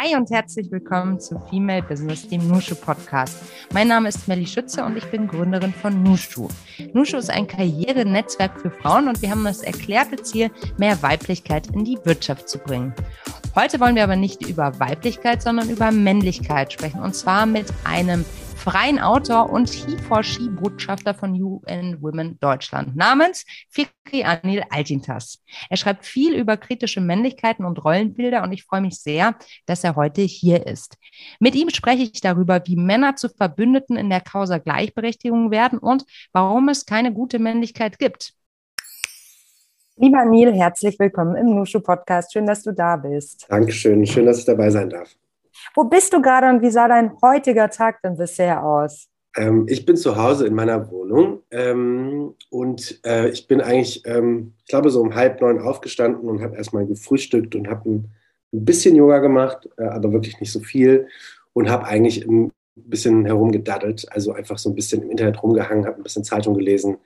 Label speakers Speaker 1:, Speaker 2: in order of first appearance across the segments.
Speaker 1: Hi und herzlich willkommen zu Female Business, dem Nushu Podcast. Mein Name ist Melly Schütze und ich bin Gründerin von Nushu. Nushu ist ein Karrierenetzwerk für Frauen und wir haben das erklärte Ziel, mehr Weiblichkeit in die Wirtschaft zu bringen. Heute wollen wir aber nicht über Weiblichkeit, sondern über Männlichkeit sprechen und zwar mit einem freien Autor und He-for-She-Botschafter von UN Women Deutschland namens Fikri Anil Altintas. Er schreibt viel über kritische Männlichkeiten und Rollenbilder und ich freue mich sehr, dass er heute hier ist. Mit ihm spreche ich darüber, wie Männer zu Verbündeten in der Causa Gleichberechtigung werden und warum es keine gute Männlichkeit gibt. Lieber Neil, herzlich willkommen im Nushu Podcast. Schön, dass du da bist.
Speaker 2: Dankeschön. Schön, dass ich dabei sein darf.
Speaker 1: Wo bist du gerade und wie sah dein heutiger Tag denn bisher aus?
Speaker 2: Ähm, ich bin zu Hause in meiner Wohnung ähm, und äh, ich bin eigentlich, ähm, ich glaube, so um halb neun aufgestanden und habe erstmal gefrühstückt und habe ein, ein, bisschen Yoga gemacht, äh, aber wirklich nicht so viel und habe eigentlich ein bisschen herumgedaddelt, also einfach so ein bisschen im Internet rumgehangen, habe ein bisschen Zeitung gelesen.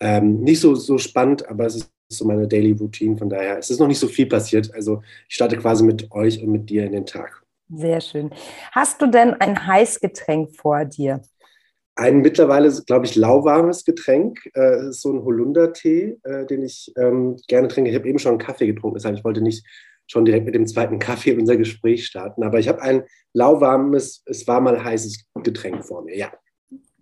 Speaker 2: Ähm, nicht so, so spannend, aber es ist so meine Daily Routine, von daher es ist noch nicht so viel passiert. Also ich starte quasi mit euch und mit dir in den Tag.
Speaker 1: Sehr schön. Hast du denn ein Heißgetränk vor dir?
Speaker 2: Ein mittlerweile, glaube ich, lauwarmes Getränk. Äh, ist so ein Holundertee, äh, den ich ähm, gerne trinke. Ich habe eben schon einen Kaffee getrunken, deshalb ich wollte nicht schon direkt mit dem zweiten Kaffee unser Gespräch starten. Aber ich habe ein lauwarmes, es war mal heißes Getränk vor mir, ja.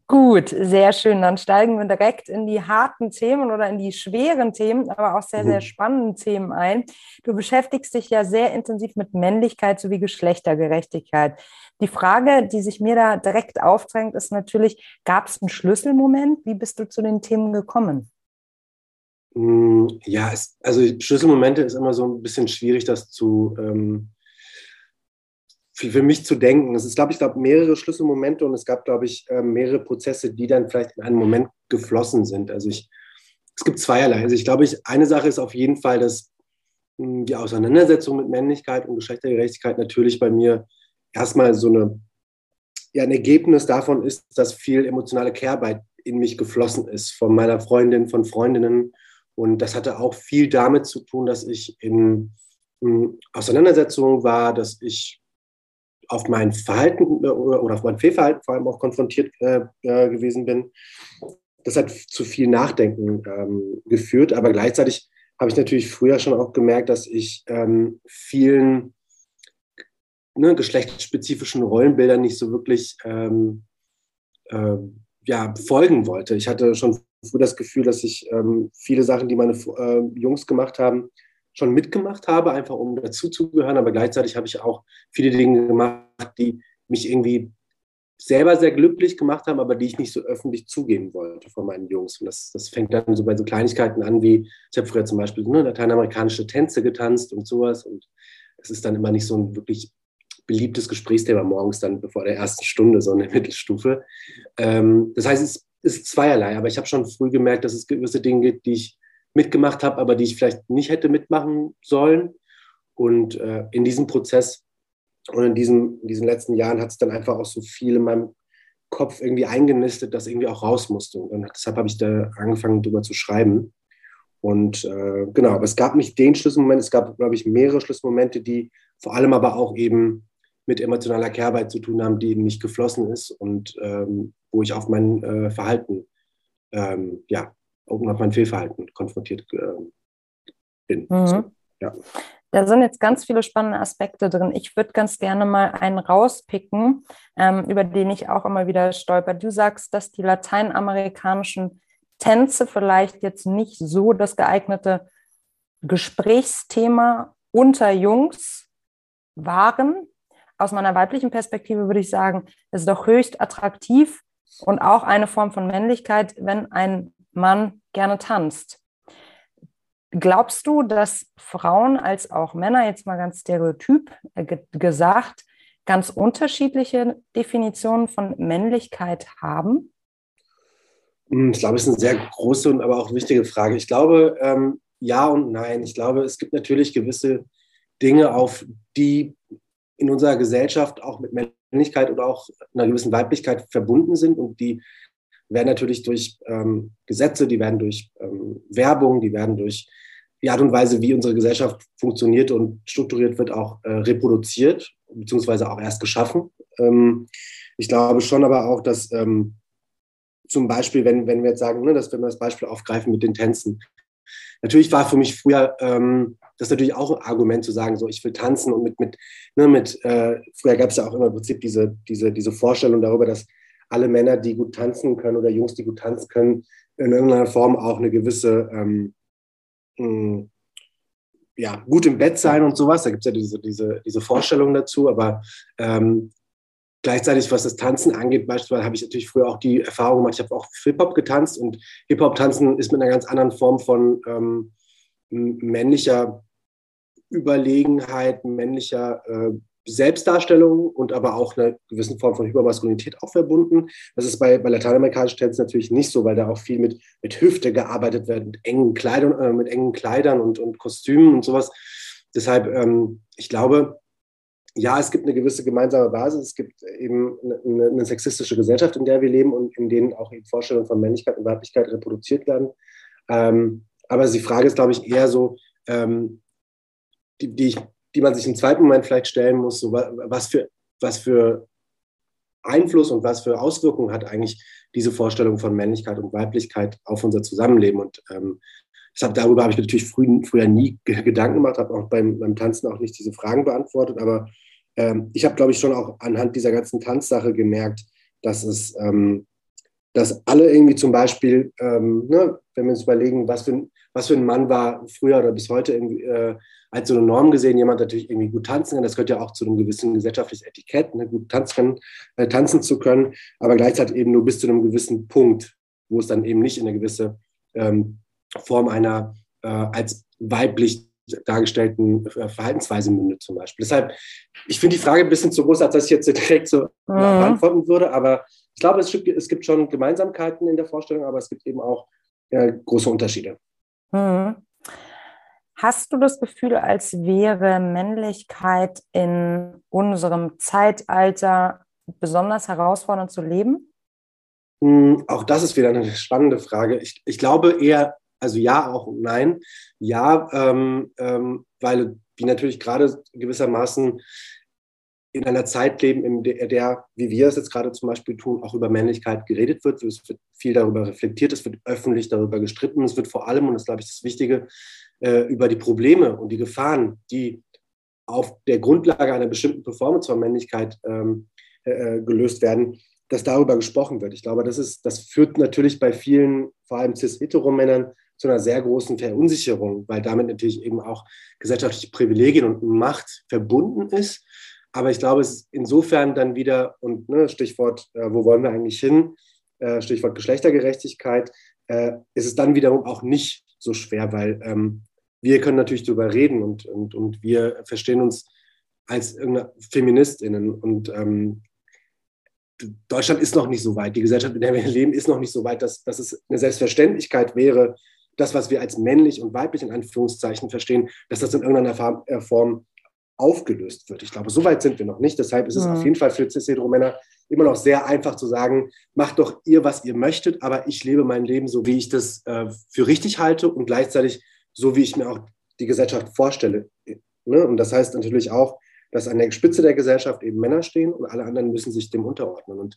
Speaker 1: Gut, sehr schön. Dann steigen wir direkt in die harten Themen oder in die schweren Themen, aber auch sehr, sehr spannenden Themen ein. Du beschäftigst dich ja sehr intensiv mit Männlichkeit sowie Geschlechtergerechtigkeit. Die Frage, die sich mir da direkt aufdrängt, ist natürlich, gab es einen Schlüsselmoment? Wie bist du zu den Themen gekommen?
Speaker 2: Mm, ja, es, also Schlüsselmomente ist immer so ein bisschen schwierig, das zu, ähm, für, für mich zu denken. Es ist, glaube ich, glaube mehrere Schlüsselmomente und es gab, glaube ich, äh, mehrere Prozesse, die dann vielleicht in einen Moment geflossen sind. Also ich, es gibt zweierlei. Also ich glaube, ich, eine Sache ist auf jeden Fall, dass hm, die Auseinandersetzung mit Männlichkeit und Geschlechtergerechtigkeit natürlich bei mir erstmal so eine, ja, ein Ergebnis davon ist, dass viel emotionale Kehrarbeit in mich geflossen ist, von meiner Freundin, von Freundinnen. Und das hatte auch viel damit zu tun, dass ich in, in hm, Auseinandersetzungen war, dass ich auf mein Verhalten äh, oder auf mein Fehlverhalten vor allem auch konfrontiert äh, äh, gewesen bin. Das hat zu viel Nachdenken ähm, geführt, aber gleichzeitig habe ich natürlich früher schon auch gemerkt, dass ich ähm, vielen ne, geschlechtsspezifischen Rollenbildern nicht so wirklich ähm, äh, ja, folgen wollte. Ich hatte schon früh das Gefühl, dass ich ähm, viele Sachen, die meine äh, Jungs gemacht haben, schon mitgemacht habe, einfach um dazuzugehören. Aber gleichzeitig habe ich auch viele Dinge gemacht, die mich irgendwie selber sehr glücklich gemacht haben, aber die ich nicht so öffentlich zugeben wollte von meinen Jungs. Und das, das fängt dann so bei so Kleinigkeiten an, wie ich habe früher zum Beispiel ne, lateinamerikanische Tänze getanzt und sowas. Und das ist dann immer nicht so ein wirklich beliebtes Gesprächsthema morgens dann bevor der ersten Stunde, so eine Mittelstufe. Ähm, das heißt, es ist zweierlei, aber ich habe schon früh gemerkt, dass es gewisse Dinge gibt, die ich mitgemacht habe, aber die ich vielleicht nicht hätte mitmachen sollen. Und äh, in diesem Prozess und in, diesem, in diesen letzten Jahren hat es dann einfach auch so viel in meinem Kopf irgendwie eingenistet, dass irgendwie auch raus musste. Und deshalb habe ich da angefangen, darüber zu schreiben. Und äh, genau, aber es gab nicht den Schlüsselmoment, es gab, glaube ich, mehrere Schlüsselmomente, die vor allem aber auch eben mit emotionaler Kehrarbeit zu tun haben, die in mich geflossen ist und ähm, wo ich auf mein äh, Verhalten ähm, ja, auf mein Fehlverhalten konfrontiert äh, bin. Mhm. So,
Speaker 1: ja. Da sind jetzt ganz viele spannende Aspekte drin. Ich würde ganz gerne mal einen rauspicken, ähm, über den ich auch immer wieder stolper. Du sagst, dass die lateinamerikanischen Tänze vielleicht jetzt nicht so das geeignete Gesprächsthema unter Jungs waren. Aus meiner weiblichen Perspektive würde ich sagen, es ist doch höchst attraktiv und auch eine Form von Männlichkeit, wenn ein man gerne tanzt. Glaubst du, dass Frauen als auch Männer, jetzt mal ganz stereotyp äh, gesagt, ganz unterschiedliche Definitionen von Männlichkeit haben?
Speaker 2: Hm, ich glaube, es ist eine sehr große und aber auch wichtige Frage. Ich glaube, ähm, ja und nein. Ich glaube, es gibt natürlich gewisse Dinge, auf die in unserer Gesellschaft auch mit Männlichkeit oder auch einer gewissen Weiblichkeit verbunden sind und die werden natürlich durch ähm, Gesetze, die werden durch ähm, Werbung, die werden durch die Art und Weise, wie unsere Gesellschaft funktioniert und strukturiert wird, auch äh, reproduziert, beziehungsweise auch erst geschaffen. Ähm, ich glaube schon aber auch, dass ähm, zum Beispiel, wenn, wenn wir jetzt sagen, ne, dass wenn wir das Beispiel aufgreifen mit den Tänzen. Natürlich war für mich früher ähm, das natürlich auch ein Argument zu sagen, so ich will tanzen und mit, mit, ne, mit äh, früher gab es ja auch immer im Prinzip diese, diese, diese Vorstellung darüber, dass alle Männer, die gut tanzen können oder Jungs, die gut tanzen können, in irgendeiner Form auch eine gewisse ähm, mh, hm, ja, gut im Bett sein und sowas. Da gibt es ja diese, diese, diese Vorstellung dazu, aber ähm, gleichzeitig, was das Tanzen angeht, beispielsweise habe ich natürlich früher auch die Erfahrung gemacht, ich habe auch Hip-Hop getanzt und Hip-Hop-Tanzen ist mit einer ganz anderen Form von ähm, männlicher Überlegenheit, männlicher äh, Selbstdarstellung und aber auch einer gewissen Form von Hypermaskulinität auch verbunden. Das ist bei, bei lateinamerikanischen Tänzen natürlich nicht so, weil da auch viel mit, mit Hüfte gearbeitet wird, mit engen Kleidern, äh, mit engen Kleidern und, und Kostümen und sowas. Deshalb, ähm, ich glaube, ja, es gibt eine gewisse gemeinsame Basis. Es gibt eben eine, eine, sexistische Gesellschaft, in der wir leben und in denen auch eben Vorstellungen von Männlichkeit und Weiblichkeit reproduziert werden. Ähm, aber die Frage ist, glaube ich, eher so, ähm, die, die, ich, die man sich im zweiten Moment vielleicht stellen muss, so, was, für, was für Einfluss und was für Auswirkungen hat eigentlich diese Vorstellung von Männlichkeit und Weiblichkeit auf unser Zusammenleben. Und ähm, deshalb darüber habe ich natürlich früh, früher nie Gedanken gemacht, habe auch beim, beim Tanzen auch nicht diese Fragen beantwortet. Aber ähm, ich habe, glaube ich, schon auch anhand dieser ganzen Tanzsache gemerkt, dass es, ähm, dass alle irgendwie zum Beispiel, ähm, ne, wenn wir uns überlegen, was für, ein, was für ein Mann war früher oder bis heute äh, als so eine Norm gesehen, jemand natürlich irgendwie gut tanzen kann. Das gehört ja auch zu einem gewissen gesellschaftlichen Etikett, ne, gut tanzen, äh, tanzen zu können, aber gleichzeitig eben nur bis zu einem gewissen Punkt, wo es dann eben nicht in eine gewisse ähm, Form einer äh, als weiblich dargestellten äh, Verhaltensweise mündet zum Beispiel. Deshalb, ich finde die Frage ein bisschen zu groß, als dass ich jetzt direkt so mhm. beantworten würde, aber ich glaube, es, es, gibt schon Gemeinsamkeiten in der Vorstellung, aber es gibt eben auch äh, große Unterschiede.
Speaker 1: Mhm. Hast du das Gefühl, als wäre Männlichkeit in unserem Zeitalter besonders herausfordernd zu leben?
Speaker 2: Hm, auch das ist wieder eine spannende Frage. Ich, ich glaube eher also ja, auch und nein. Ja, ähm, ähm, weil wir natürlich gerade gewissermaßen in einer Zeit leben, in der, wie wir es jetzt gerade zum Beispiel tun, auch über Männlichkeit geredet wird. Es wird viel darüber reflektiert, es wird öffentlich darüber gestritten. Es wird vor allem, und das glaube ich das Wichtige, äh, über die Probleme und die Gefahren, die auf der Grundlage einer bestimmten Performance von Männlichkeit ähm, äh, gelöst werden, dass darüber gesprochen wird. Ich glaube, das, ist, das führt natürlich bei vielen, vor allem cis-hetero-Männern, zu einer sehr großen Verunsicherung, weil damit natürlich eben auch gesellschaftliche Privilegien und Macht verbunden ist. Aber ich glaube, es ist insofern dann wieder, und ne, Stichwort, äh, wo wollen wir eigentlich hin, äh, Stichwort Geschlechtergerechtigkeit, äh, ist es dann wiederum auch nicht so schwer, weil ähm, wir können natürlich darüber reden und, und, und wir verstehen uns als Feministinnen und ähm, Deutschland ist noch nicht so weit. Die Gesellschaft, in der wir leben, ist noch nicht so weit, dass, dass es eine Selbstverständlichkeit wäre, das, was wir als männlich und weiblich in Anführungszeichen verstehen, dass das in irgendeiner äh, Form aufgelöst wird. Ich glaube, so weit sind wir noch nicht. Deshalb ist es mhm. auf jeden Fall für cis-hetero-Männer immer noch sehr einfach zu sagen, macht doch ihr, was ihr möchtet, aber ich lebe mein Leben so, wie ich das äh, für richtig halte und gleichzeitig so, wie ich mir auch die Gesellschaft vorstelle. Ne? Und das heißt natürlich auch, dass an der Spitze der Gesellschaft eben Männer stehen und alle anderen müssen sich dem unterordnen. Und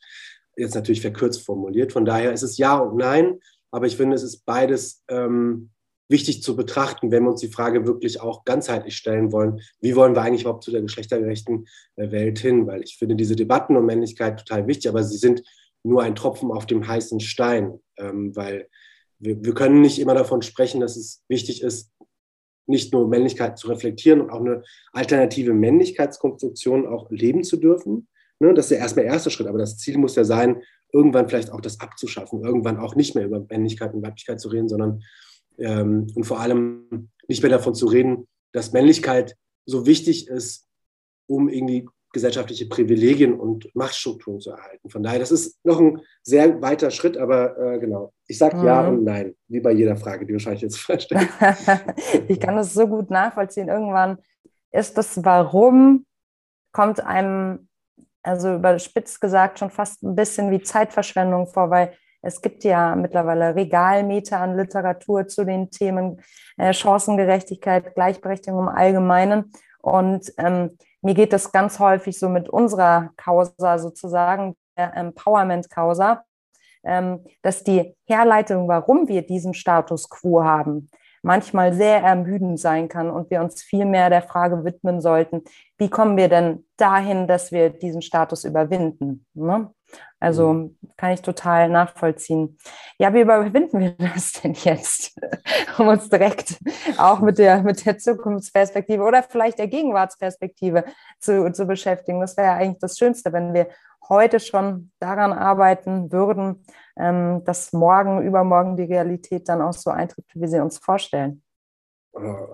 Speaker 2: jetzt natürlich verkürzt formuliert. Von daher ist es Ja und Nein. Aber ich finde, es ist beides ähm, wichtig zu betrachten, wenn wir uns die Frage wirklich auch ganzheitlich stellen wollen, wie wollen wir eigentlich überhaupt zu der geschlechtergerechten äh, Welt hin? Weil ich finde diese Debatten um Männlichkeit total wichtig, aber sie sind nur ein Tropfen auf dem heißen Stein, ähm, weil wir, wir können nicht immer davon sprechen, dass es wichtig ist, nicht nur Männlichkeit zu reflektieren und auch eine alternative Männlichkeitskonstruktion auch leben zu dürfen. Ne, das ist der erstmal erste Schritt, aber das Ziel muss ja sein, irgendwann vielleicht auch das abzuschaffen, irgendwann auch nicht mehr über Männlichkeit und Weiblichkeit zu reden, sondern ähm, und vor allem nicht mehr davon zu reden, dass Männlichkeit so wichtig ist, um irgendwie gesellschaftliche Privilegien und Machtstrukturen zu erhalten. Von daher, das ist noch ein sehr weiter Schritt, aber äh, genau. Ich sage mhm. ja und nein, wie bei jeder Frage, die wahrscheinlich jetzt verstehen.
Speaker 1: ich kann das so gut nachvollziehen. Irgendwann ist das Warum, kommt einem also überspitzt gesagt, schon fast ein bisschen wie Zeitverschwendung vor, weil Es gibt ja mittlerweile Regalmeter an Literatur zu den Themen äh, Chancengerechtigkeit, Gleichberechtigung im Allgemeinen. Und ähm, mir geht das ganz häufig so mit unserer Causa sozusagen, der Empowerment-Causa, ähm, dass die Herleitung, warum wir diesen Status quo haben, manchmal sehr ermüdend sein kann und wir uns viel mehr der Frage widmen sollten, wie kommen wir denn dahin, dass wir diesen Status überwinden? Ne? Also mhm. kann ich total nachvollziehen. Ja, wie überwinden wir das denn jetzt, um uns direkt auch mit der, mit der Zukunftsperspektive oder vielleicht der Gegenwartsperspektive zu, zu beschäftigen? Das wäre ja eigentlich das Schönste, wenn wir heute schon daran arbeiten würden, ähm, dass morgen, übermorgen die Realität dann auch so eintritt, wie wir sie uns vorstellen.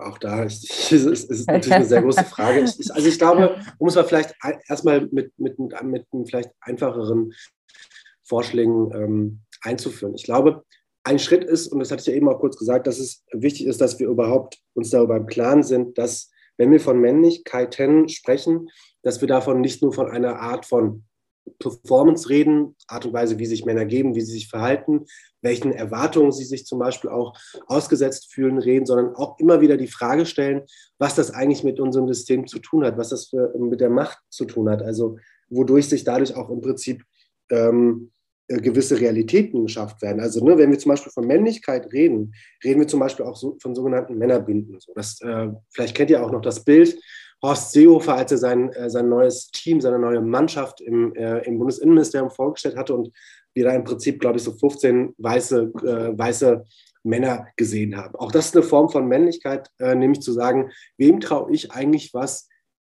Speaker 2: Auch da ist, ist, ist natürlich eine sehr große Frage. Ich, also ich glaube, um es mal vielleicht erstmal mit, mit, mit vielleicht einfacheren Vorschlägen ähm, einzuführen. Ich glaube, ein Schritt ist, und das hatte ich ja eben auch kurz gesagt, dass es wichtig ist, dass wir überhaupt uns darüber im Klaren sind, dass, wenn wir von Männlichkeiten sprechen, dass wir davon nicht nur von einer Art von Performance reden, Art und Weise, wie sich Männer geben, wie sie sich verhalten, welchen Erwartungen sie sich zum Beispiel auch ausgesetzt fühlen, reden, sondern auch immer wieder die Frage stellen, was das eigentlich mit unserem System zu tun hat, was das für, mit der Macht zu tun hat, also wodurch sich dadurch auch im Prinzip ähm, äh, gewisse Realitäten geschafft werden. Also ne, wenn wir zum Beispiel von Männlichkeit reden, reden wir zum Beispiel auch so, von sogenannten Männerbinden. So, das, äh, vielleicht kennt ihr auch noch das Bild, Horst Seehofer, als er sein, äh, sein neues Team, seine neue Mannschaft im, äh, im Bundesinnenministerium vorgestellt hatte und wir da im Prinzip, glaube ich, so 15 weiße, äh, weiße Männer gesehen haben. Auch das ist eine Form von Männlichkeit, äh, nämlich zu sagen, wem traue ich eigentlich was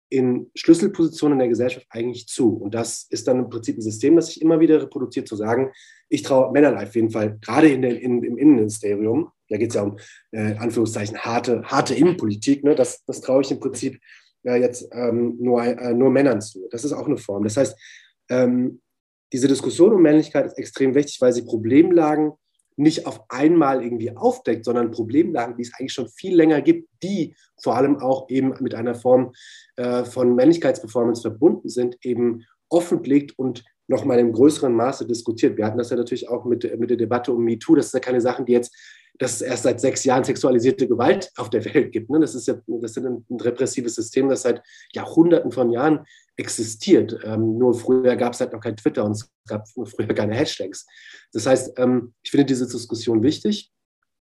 Speaker 2: in Schlüsselpositionen in der Gesellschaft eigentlich zu? Und das ist dann im Prinzip ein System, das sich immer wieder reproduziert, zu sagen, ich traue Männern auf jeden Fall, gerade in der, in, im Innenministerium, da geht es ja um, äh, Anführungszeichen, harte, harte Innenpolitik, ne? das, das traue ich im Prinzip ja, jetzt ähm, nur, äh, nur Männern zu. Das ist auch eine Form. Das heißt, ähm, diese Diskussion um Männlichkeit ist extrem wichtig, weil sie Problemlagen nicht auf einmal irgendwie aufdeckt, sondern Problemlagen, die es eigentlich schon viel länger gibt, die vor allem auch eben mit einer Form äh, von Männlichkeitsperformance verbunden sind, eben offenlegt und nochmal im größeren Maße diskutiert. Wir hatten das ja natürlich auch mit, mit der Debatte um MeToo. Das sind ja keine Sachen, die jetzt dass es erst seit sechs Jahren sexualisierte Gewalt auf der Welt gibt. Ne? Das ist ja das ist ein, repressives System, das seit Jahrhunderten von Jahren existiert. Ähm, nur früher gab es halt noch kein Twitter und es gab früher keine Hashtags. Das heißt, ähm, ich finde diese Diskussion wichtig,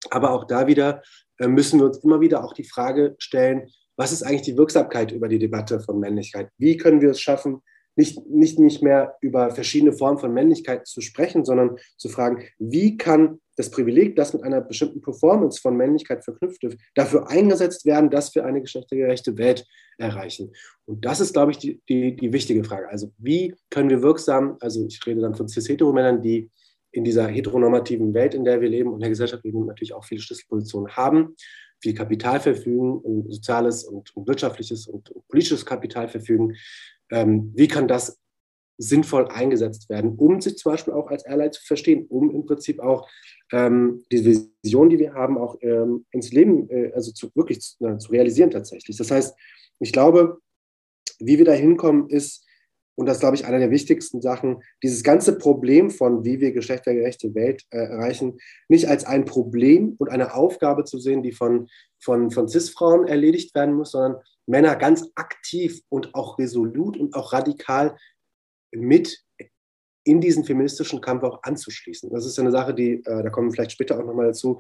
Speaker 2: aber auch da wieder äh, müssen wir uns immer wieder auch die Frage stellen, was ist eigentlich die Wirksamkeit über die Debatte von Männlichkeit? Wie können wir es schaffen, nicht, nicht, nicht mehr über verschiedene Formen von Männlichkeit zu sprechen, sondern zu fragen, wie kann das Privileg, das mit einer bestimmten Performance von Männlichkeit verknüpft ist, dafür eingesetzt werden, dass wir eine geschlechtergerechte Welt erreichen. Und das ist, glaube ich, die, die, die wichtige Frage. Also wie können wir wirksam, also ich rede dann von cis-hetero-Männern, die in dieser heteronormativen Welt, in der wir leben und in der Gesellschaft leben, natürlich auch viele Schlüsselpositionen haben, viel Kapital verfügen, soziales und wirtschaftliches und politisches Kapital verfügen, ähm, wie kann das sinnvoll eingesetzt werden, um sich zum Beispiel auch als Airline zu verstehen, um im Prinzip auch ähm, die Vision, die wir haben, auch ähm, ins Leben, äh, also zu, wirklich zu, na, zu, realisieren tatsächlich. Das heißt, ich glaube, wie wir da hinkommen, ist, und das glaube ich einer der wichtigsten Sachen, dieses ganze Problem von, wie wir geschlechtergerechte Welt äh, erreichen, nicht als ein Problem und eine Aufgabe zu sehen, die von, von, von CIS-Frauen erledigt werden muss, sondern Männer ganz aktiv und auch resolut und auch radikal mit in diesen feministischen Kampf auch anzuschließen. Das ist eine Sache, die, äh, da kommen wir vielleicht später auch nochmal dazu,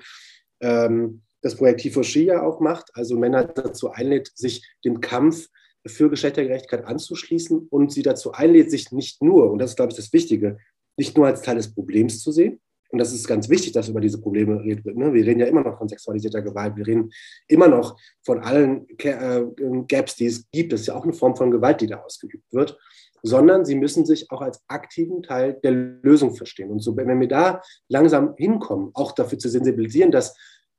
Speaker 2: ähm, das Projekt T4She ja auch macht, also Männer dazu einlädt, sich dem Kampf für Geschlechtergerechtigkeit anzuschließen und sie dazu einlädt, sich nicht nur, und das ist, glaube ich, das Wichtige, nicht nur als Teil des Problems zu sehen, und das ist ganz wichtig, dass über diese Probleme geredet wird. Ne? Wir reden ja immer noch von sexualisierter Gewalt. Wir reden immer noch von allen äh, Gaps, die es gibt. Das ist ja auch eine Form von Gewalt, die da ausgeübt wird. Sondern sie müssen sich auch als aktiven Teil der Lösung verstehen. Und so, wenn wir da langsam hinkommen, auch dafür zu sensibilisieren, dass,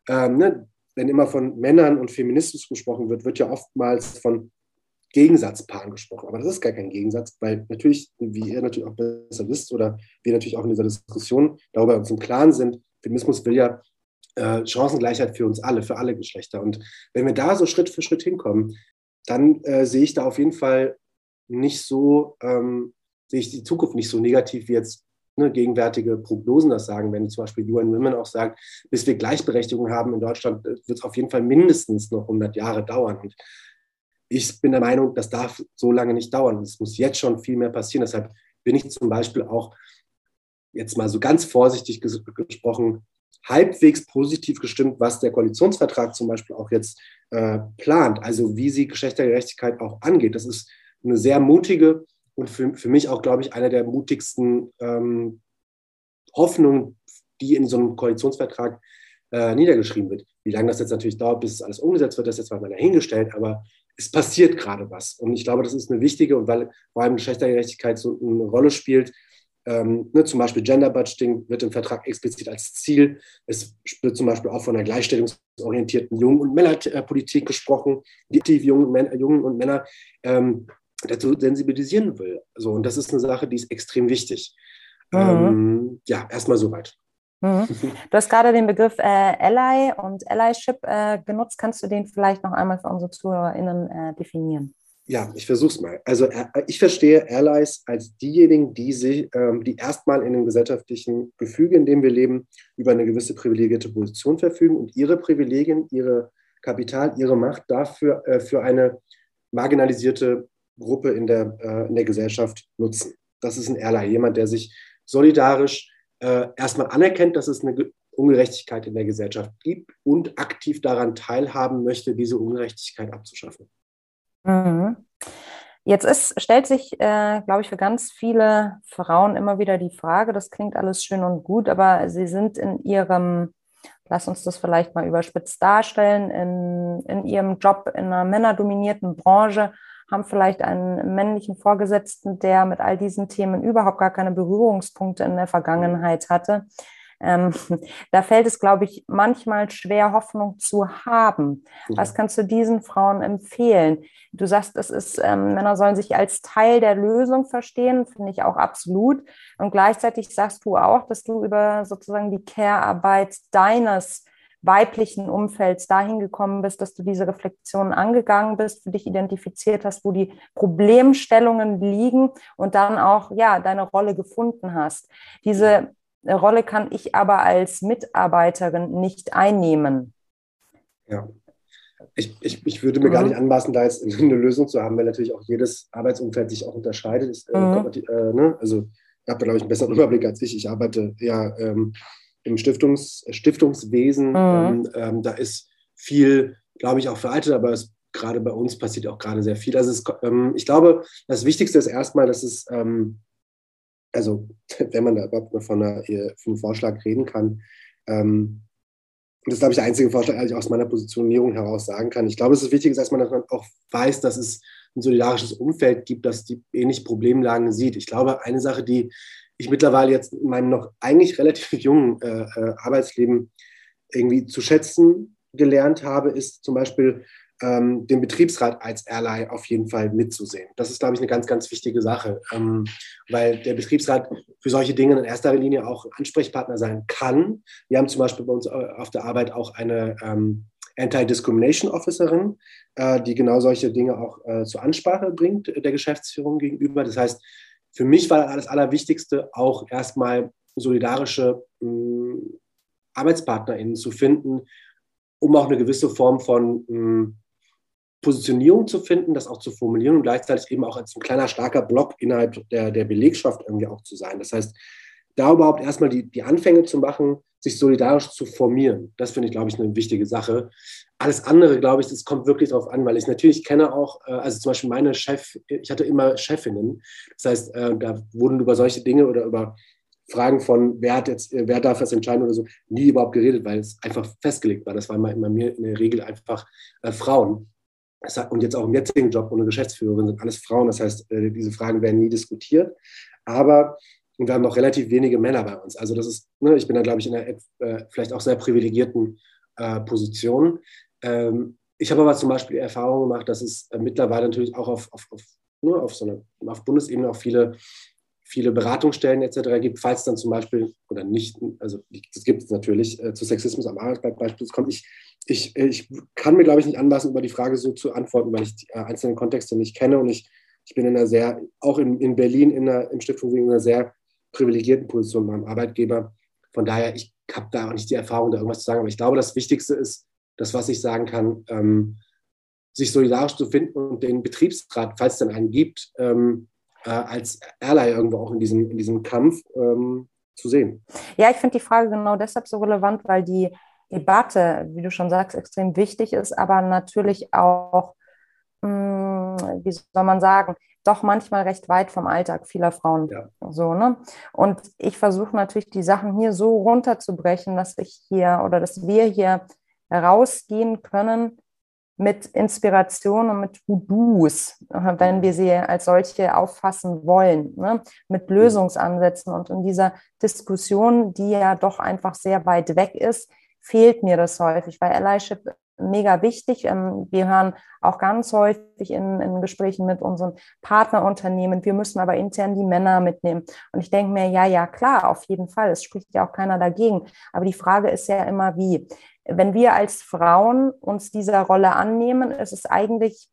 Speaker 2: ähm, ne, wenn immer von Männern und Feminismus gesprochen wird, wird ja oftmals von Gegensatzpaaren gesprochen. Aber das ist gar kein Gegensatz, weil natürlich, wie ihr natürlich auch besser wisst oder wir natürlich auch in dieser Diskussion darüber uns im Klaren sind, Feminismus will ja äh, Chancengleichheit für uns alle, für alle Geschlechter. Und wenn wir da so Schritt für Schritt hinkommen, dann äh, sehe ich da auf jeden Fall nicht so, ähm, sehe ich die Zukunft nicht so negativ wie jetzt ne, gegenwärtige Prognosen das sagen, wenn zum Beispiel UN Women auch sagt, bis wir Gleichberechtigung haben in Deutschland, äh, wird es auf jeden Fall mindestens noch 100 Jahre dauern. Und ich bin der Meinung, das darf so lange nicht dauern. Es muss jetzt schon viel mehr passieren. Deshalb bin ich zum Beispiel auch jetzt mal so ganz vorsichtig ges gesprochen halbwegs positiv gestimmt, was der Koalitionsvertrag zum Beispiel auch jetzt äh, plant, also wie sie Geschlechtergerechtigkeit auch angeht. Das ist eine sehr mutige und für, für mich auch, glaube ich, eine der mutigsten ähm, Hoffnungen, die in so einem Koalitionsvertrag äh, niedergeschrieben wird. Wie lange das jetzt natürlich dauert, bis es alles umgesetzt wird, das ist jetzt mal dahingestellt, aber es passiert gerade was. Und ich glaube, das ist eine wichtige, und weil vor allem Geschlechtergerechtigkeit so eine Rolle spielt, ähm, ne, zum Beispiel Gender Budgeting wird im Vertrag explizit als Ziel. Es wird zum Beispiel auch von einer gleichstellungsorientierten Jungen- und Männerpolitik gesprochen, die Jungen, Jungen und Männer ähm, dazu sensibilisieren will. So, und das ist eine Sache, die ist extrem wichtig. Mhm. Ähm, ja, erstmal soweit.
Speaker 1: Mhm. Du hast gerade den Begriff äh, Ally und Allyship äh, genutzt. Kannst du den vielleicht noch einmal für unsere ZuhörerInnen äh, definieren?
Speaker 2: Ja, ich versuche es mal. Also äh, ich verstehe Allies als diejenigen, die, sich, ähm, die erstmal in dem gesellschaftlichen Gefüge, in dem wir leben, über eine gewisse privilegierte Position verfügen und ihre Privilegien, ihre Kapital, ihre Macht dafür äh, für eine marginalisierte Gruppe in der, äh, in der Gesellschaft nutzen. Das ist ein Ally, jemand, der sich solidarisch äh, erstmal anerkennt, dass es eine Ungerechtigkeit in der Gesellschaft gibt und aktiv daran teilhaben möchte, diese Ungerechtigkeit abzuschaffen.
Speaker 1: Mhm. Jetzt ist, stellt sich, äh, glaube ich, für ganz viele Frauen immer wieder die Frage, das klingt alles schön und gut, aber sie sind in ihrem, lass uns das vielleicht mal überspitzt darstellen, in, in ihrem Job in einer männerdominierten Branche, haben vielleicht einen männlichen Vorgesetzten, der mit all diesen Themen überhaupt gar keine Berührungspunkte in der Vergangenheit hatte. Ähm, da fällt es, glaube ich, manchmal schwer, Hoffnung zu haben. Ja. Was kannst du diesen Frauen empfehlen? Du sagst, es ist, ähm, Männer sollen sich als Teil der Lösung verstehen, finde ich auch absolut. Und gleichzeitig sagst du auch, dass du über sozusagen die Care-Arbeit deines weiblichen Umfelds dahin gekommen bist, dass du diese Reflexionen angegangen bist, für dich identifiziert hast, wo die Problemstellungen liegen und dann auch ja deine Rolle gefunden hast. Diese Rolle kann ich aber als Mitarbeiterin nicht einnehmen.
Speaker 2: Ja. Ich, ich, ich würde mir mhm. gar nicht anmaßen, da jetzt eine Lösung zu haben, weil natürlich auch jedes Arbeitsumfeld sich auch unterscheidet. Ist, äh, mhm. äh, ne? Also ihr habt da, glaube ich, einen besseren Überblick als ich. Ich arbeite ja ähm, im Stiftungs, Stiftungswesen. Mhm. Ähm, ähm, da ist viel, glaube ich, auch veraltet, aber es, gerade bei uns passiert auch gerade sehr viel. Also es, ähm, ich glaube, das Wichtigste ist erstmal, dass es ähm, also wenn man da überhaupt mal von, einer, von einem Vorschlag reden kann, ähm, das ist, glaube ich, der einzige Vorschlag, den ich aus meiner Positionierung heraus sagen kann. Ich glaube, es ist wichtig, dass man, dass man auch weiß, dass es ein solidarisches Umfeld gibt, das die ähnliche Problemlagen sieht. Ich glaube, eine Sache, die ich mittlerweile jetzt in meinem noch eigentlich relativ jungen äh, äh Arbeitsleben irgendwie zu schätzen gelernt habe, ist zum Beispiel ähm, den Betriebsrat als Ally auf jeden Fall mitzusehen. Das ist, glaube ich, eine ganz, ganz wichtige Sache, ähm, weil der Betriebsrat für solche Dinge in erster Linie auch Ansprechpartner sein kann. Wir haben zum Beispiel bei uns auf der Arbeit auch eine ähm, Anti-Discrimination Officerin, äh, die genau solche Dinge auch äh, zur Ansprache bringt der Geschäftsführung gegenüber. Das heißt, für mich war das Allerwichtigste auch erstmal solidarische äh, ArbeitspartnerInnen zu finden, um auch eine gewisse Form von mh, Positionierung zu finden, das auch zu formulieren und gleichzeitig eben auch als ein kleiner, starker Block innerhalb der, der Belegschaft irgendwie auch zu sein. Das heißt, da überhaupt erstmal die, die Anfänge zu machen, sich solidarisch zu formieren, das finde ich, glaube ich, eine wichtige Sache. Alles andere, glaube ich, das kommt wirklich darauf an, weil ich natürlich kenne auch, äh, also zum Beispiel meine Chef, ich hatte immer Chefinnen. Das heißt, äh, da wurden über solche Dinge oder über Fragen von, wer hat jetzt, wer darf das entscheiden oder so, nie überhaupt geredet, weil es einfach festgelegt war. Das waren bei mir in der Regel einfach äh, Frauen und jetzt auch im jetzigen Job ohne Geschäftsführerin sind alles Frauen. Das heißt, diese Fragen werden nie diskutiert. Aber und wir haben noch relativ wenige Männer bei uns. Also das ist, ne, ich bin da, glaube ich, in einer äh, vielleicht auch sehr privilegierten äh, Position. Ähm, ich habe aber zum Beispiel die Erfahrung gemacht, dass es äh, mittlerweile natürlich auch auf, auf, auf, ne, auf, so eine, auf Bundesebene auch viele, viele Beratungsstellen etc. gibt, falls dann zum Beispiel, oder nicht, also das gibt es natürlich, äh, zu Sexismus am Arbeitsplatz beispielsweise kommt. Ich ich, ich kann mir, glaube ich, nicht anmaßen, über die Frage so zu antworten, weil ich die äh, einzelnen Kontexte nicht kenne und ich, ich bin in einer sehr, auch in, in Berlin in einer, im Stiftung in einer sehr privilegierten Position beim Arbeitgeber. Von daher, ich habe da auch nicht die Erfahrung, da irgendwas zu sagen. Aber ich glaube, das Wichtigste ist, das, was ich sagen kann, ähm, sich solidarisch zu finden und den Betriebsrat, falls es denn einen gibt, ähm, äh, als Ally irgendwo auch in diesem, in diesem Kampf ähm, zu sehen.
Speaker 1: Ja, ich finde die Frage genau deshalb so relevant, weil die Debatte, wie du schon sagst, extrem wichtig ist, aber natürlich auch, mh, hm, wie soll man sagen, doch manchmal recht weit vom Alltag vieler Frauen. Ja. So, ne? Und ich versuche natürlich, die Sachen hier so runterzubrechen, dass ich hier oder dass wir hier rausgehen können mit Inspiration und mit To-Dos, wenn wir sie als solche auffassen wollen, ne? mit Lösungsansätzen. Und in dieser Diskussion, die ja doch einfach sehr weit weg ist, fehlt mir das häufig, weil Allyship mega wichtig. Ähm, wir hören auch ganz häufig in, in, Gesprächen mit unseren Partnerunternehmen, wir müssen aber intern die Männer mitnehmen. Und ich denke mir, ja, ja, klar, auf jeden Fall. Es spricht ja auch keiner dagegen. Aber die Frage ist ja immer, wie. Wenn wir als Frauen uns dieser Rolle annehmen, ist es eigentlich,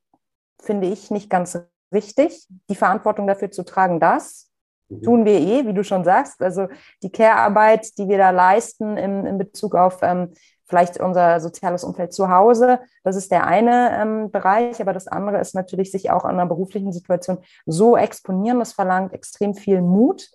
Speaker 1: finde ich, nicht ganz richtig, die Verantwortung dafür zu tragen, dass mhm. tun wir eh, wie du schon sagst. Also die Care-Arbeit, die wir da leisten in, in Bezug auf ähm, vielleicht unser soziales Umfeld zu Hause. Das ist der eine ähm, Bereich, aber das andere ist natürlich sich auch in einer beruflichen Situation so exponieren. Das verlangt extrem viel Mut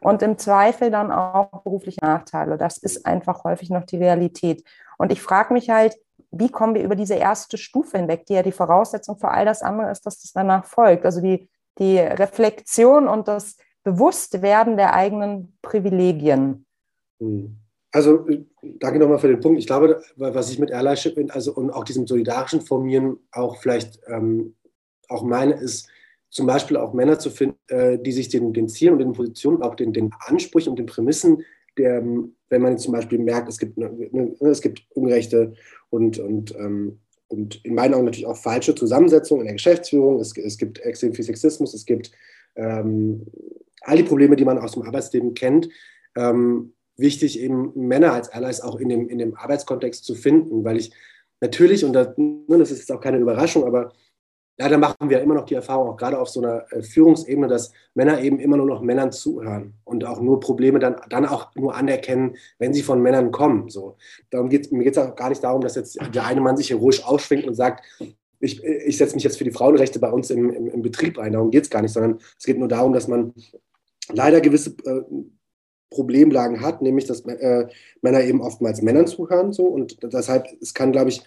Speaker 1: und im Zweifel dann auch berufliche Nachteile. Das ist einfach häufig noch die Realität. Und ich frage mich halt, wie kommen wir über diese erste Stufe hinweg, die ja die Voraussetzung für all das andere ist, dass das danach folgt. Also die, die Reflexion und das Bewusstwerden der eigenen Privilegien.
Speaker 2: Mhm. Also danke nochmal für den Punkt. Ich glaube, was ich mit Allyship also und auch diesem solidarischen Formieren auch vielleicht ähm, auch meine, ist zum Beispiel auch Männer zu finden, äh, die sich den, den Zielen und den Positionen, auch den, den Ansprüchen und den Prämissen, der, wenn man zum Beispiel merkt, es gibt, ne, ne, es gibt ungerechte und, und, ähm, und in meinen Augen natürlich auch falsche Zusammensetzungen in der Geschäftsführung, es, es gibt extrem viel Sexismus, es gibt ähm, all die Probleme, die man aus dem Arbeitsleben kennt. Ähm, wichtig, eben Männer als Allies auch in dem, in dem Arbeitskontext zu finden, weil ich natürlich, und das, ne, das ist jetzt auch keine Überraschung, aber leider machen wir immer noch die Erfahrung, auch gerade auf so einer äh, Führungsebene, dass Männer eben immer nur noch Männern zuhören und auch nur Probleme dann, dann auch nur anerkennen, wenn sie von Männern kommen. So. Darum geht's, mir geht es auch gar nicht darum, dass jetzt der eine Mann sich heroisch ausschwingt und sagt, ich, ich setze mich jetzt für die Frauenrechte bei uns im, im, im Betrieb ein. Darum geht es gar nicht, sondern es geht nur darum, dass man leider gewisse äh, Problemlagen hat, nämlich dass äh, Männer eben oftmals Männern zuhören so und deshalb es kann, glaube ich,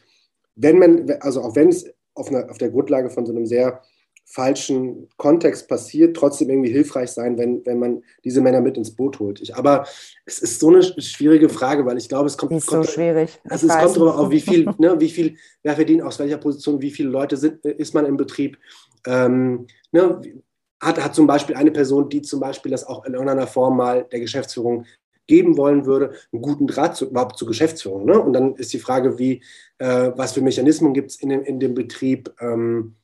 Speaker 2: wenn man also auch wenn es auf, einer, auf der Grundlage von so einem sehr falschen Kontext passiert, trotzdem irgendwie hilfreich sein, wenn, wenn man diese Männer mit ins Boot holt. Ich, aber es ist so eine schwierige Frage, weil ich glaube, es kommt,
Speaker 1: ist
Speaker 2: kommt
Speaker 1: so schwierig.
Speaker 2: Also es kommt darauf, wie viel, ne, wie viel, wer verdient aus welcher Position, wie viele Leute sind, ist man im Betrieb. Ähm, ne, hat, hat zum Beispiel eine Person, die zum Beispiel das auch in irgendeiner Form mal der Geschäftsführung geben wollen würde, einen guten Draht zu, überhaupt zur Geschäftsführung. Ne? Und dann ist die Frage, wie, äh, was für Mechanismen gibt es in dem, in dem Betrieb? Ähm,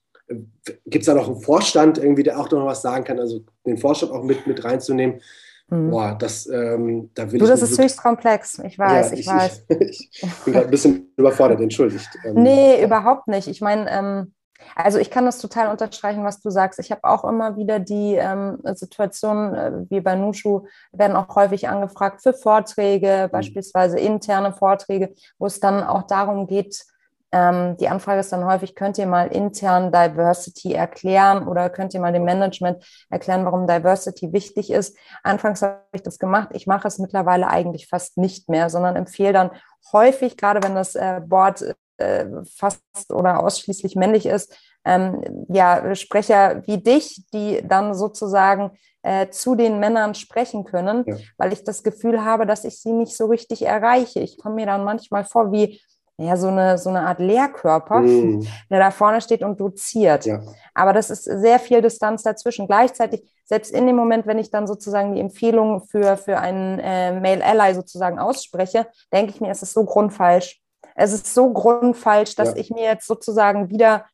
Speaker 2: gibt es da noch einen Vorstand, irgendwie, der auch noch was sagen kann, also den Vorstand auch mit, mit reinzunehmen? Mhm. Boah, das, ähm, da will
Speaker 1: du,
Speaker 2: ich.
Speaker 1: das ist höchst komplex. Ich weiß, ja, ich, ich, weiß.
Speaker 2: Ich, ich bin gerade ein bisschen überfordert, entschuldigt.
Speaker 1: Ähm, nee, überhaupt nicht. Ich meine, ähm, also ich kann das total unterstreichen, was du sagst. Ich habe auch immer wieder die ähm, Situation, äh, wie bei Nushu, werden auch häufig angefragt für Vorträge, mhm. beispielsweise interne Vorträge, wo es dann auch darum geht, ähm, die Anfrage ist dann häufig, könnt ihr mal intern Diversity erklären oder könnt ihr mal dem Management erklären, warum Diversity wichtig ist. Anfangs habe ich das gemacht. Ich mache es mittlerweile eigentlich fast nicht mehr, sondern empfehle dann häufig, gerade wenn das äh, Board äh, fast oder ausschließlich männlich ist, ähm, ja, Sprecher wie dich, die dann sozusagen äh, zu den Männern sprechen können, ja. weil ich das Gefühl habe, dass ich sie nicht so richtig erreiche. Ich komme mir dann manchmal vor wie ja, so eine, so eine Art Lehrkörper, mm. der da vorne steht und doziert. Ja. Aber das ist sehr viel Distanz dazwischen. Gleichzeitig, selbst in dem Moment, wenn ich dann sozusagen die Empfehlung für, für einen äh, Male Ally sozusagen ausspreche, denke ich mir, es ist so grundfalsch. Es ist so grundfalsch, dass ja. ich mir jetzt sozusagen wieder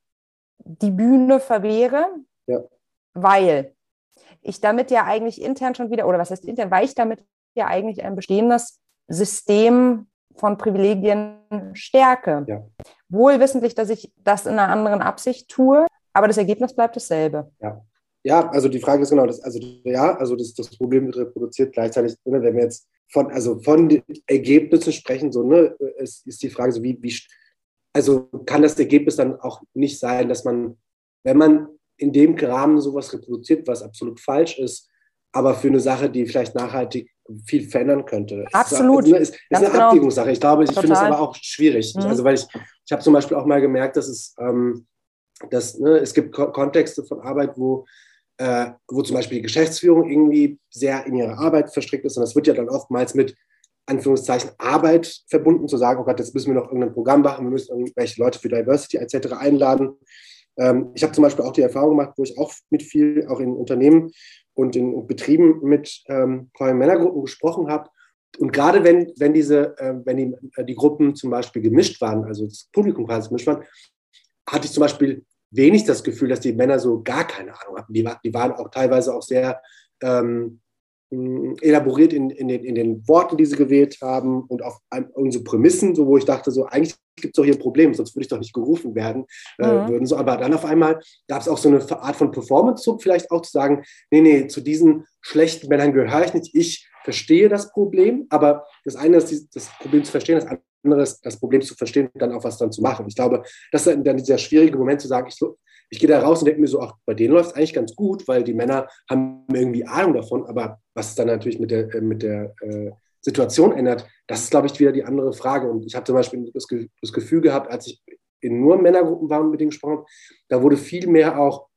Speaker 1: die Bühne verwehre, ja. weil ich damit ja eigentlich intern schon wieder, oder was heißt intern, weil ich damit ja eigentlich ein bestehendes System von Privilegien stärke. Ja. Wohl wissentlich, dass ich das in einer anderen Absicht tue, aber das Ergebnis bleibt dasselbe.
Speaker 2: Ja. Ja, also die Frage ist genau, das, also ja, also das, das Problem wird reproduziert gleichzeitig, ne, wenn wir jetzt von, also von den Ergebnissen sprechen, so, ne, ist, ist die Frage so, wie, wie, also kann das Ergebnis dann auch nicht sein, dass man, wenn man in dem Rahmen sowas reproduziert, was absolut falsch ist, aber für eine Sache, die vielleicht nachhaltig viel verändern könnte.
Speaker 1: Absolut.
Speaker 2: Ist, ist, ist eine genau. Abwägungssache. Ich glaube, ich finde es aber auch schwierig. Mhm. Also, weil ich, ich habe zum Beispiel auch mal gemerkt, dass es, ähm, dass, ne, es gibt Ko Kontexte von Arbeit, wo, äh, wo zum Beispiel die Geschäftsführung irgendwie sehr in ihre Arbeit verstrickt ist. Und das wird ja dann oftmals mit Anführungszeichen Arbeit verbunden, zu sagen, oh Gott, jetzt müssen wir noch irgendein Programm machen, wir müssen irgendwelche Leute für Diversity etc. einladen. Ähm, ich habe zum Beispiel auch die Erfahrung gemacht, wo ich auch mit viel, auch in Unternehmen und in Betrieben mit ähm, Männergruppen gesprochen habe. Und gerade wenn, wenn, diese, äh, wenn die, äh, die Gruppen zum Beispiel gemischt waren, also das Publikum quasi gemischt war, hatte ich zum Beispiel wenig das Gefühl, dass die Männer so gar keine Ahnung hatten. Die, die waren auch teilweise auch sehr ähm, elaboriert in, in, den, in den Worten, die sie gewählt haben und auf unsere Prämissen, so wo ich dachte, so eigentlich gibt es doch hier ein Problem, sonst würde ich doch nicht gerufen werden. Äh, mhm. würden so. Aber dann auf einmal gab es auch so eine Art von Performance-Zug, vielleicht auch zu sagen, nee, nee, zu diesen schlechten Männern gehöre ich nicht. Ich verstehe das Problem, aber das eine ist das Problem zu verstehen, das andere ist das Problem zu verstehen und dann auch was dann zu machen. Ich glaube, das ist dann dieser schwierige Moment zu sagen, ich, ich gehe da raus und denke mir so, ach, bei denen läuft es eigentlich ganz gut, weil die Männer haben irgendwie Ahnung davon, aber was es dann natürlich mit der, äh, mit der äh, Situation ändert, das ist, glaube ich, wieder die andere Frage. Und ich habe zum Beispiel das, das Gefühl gehabt, als ich in nur Männergruppen war und mit denen gesprochen da wurde viel mehr auch,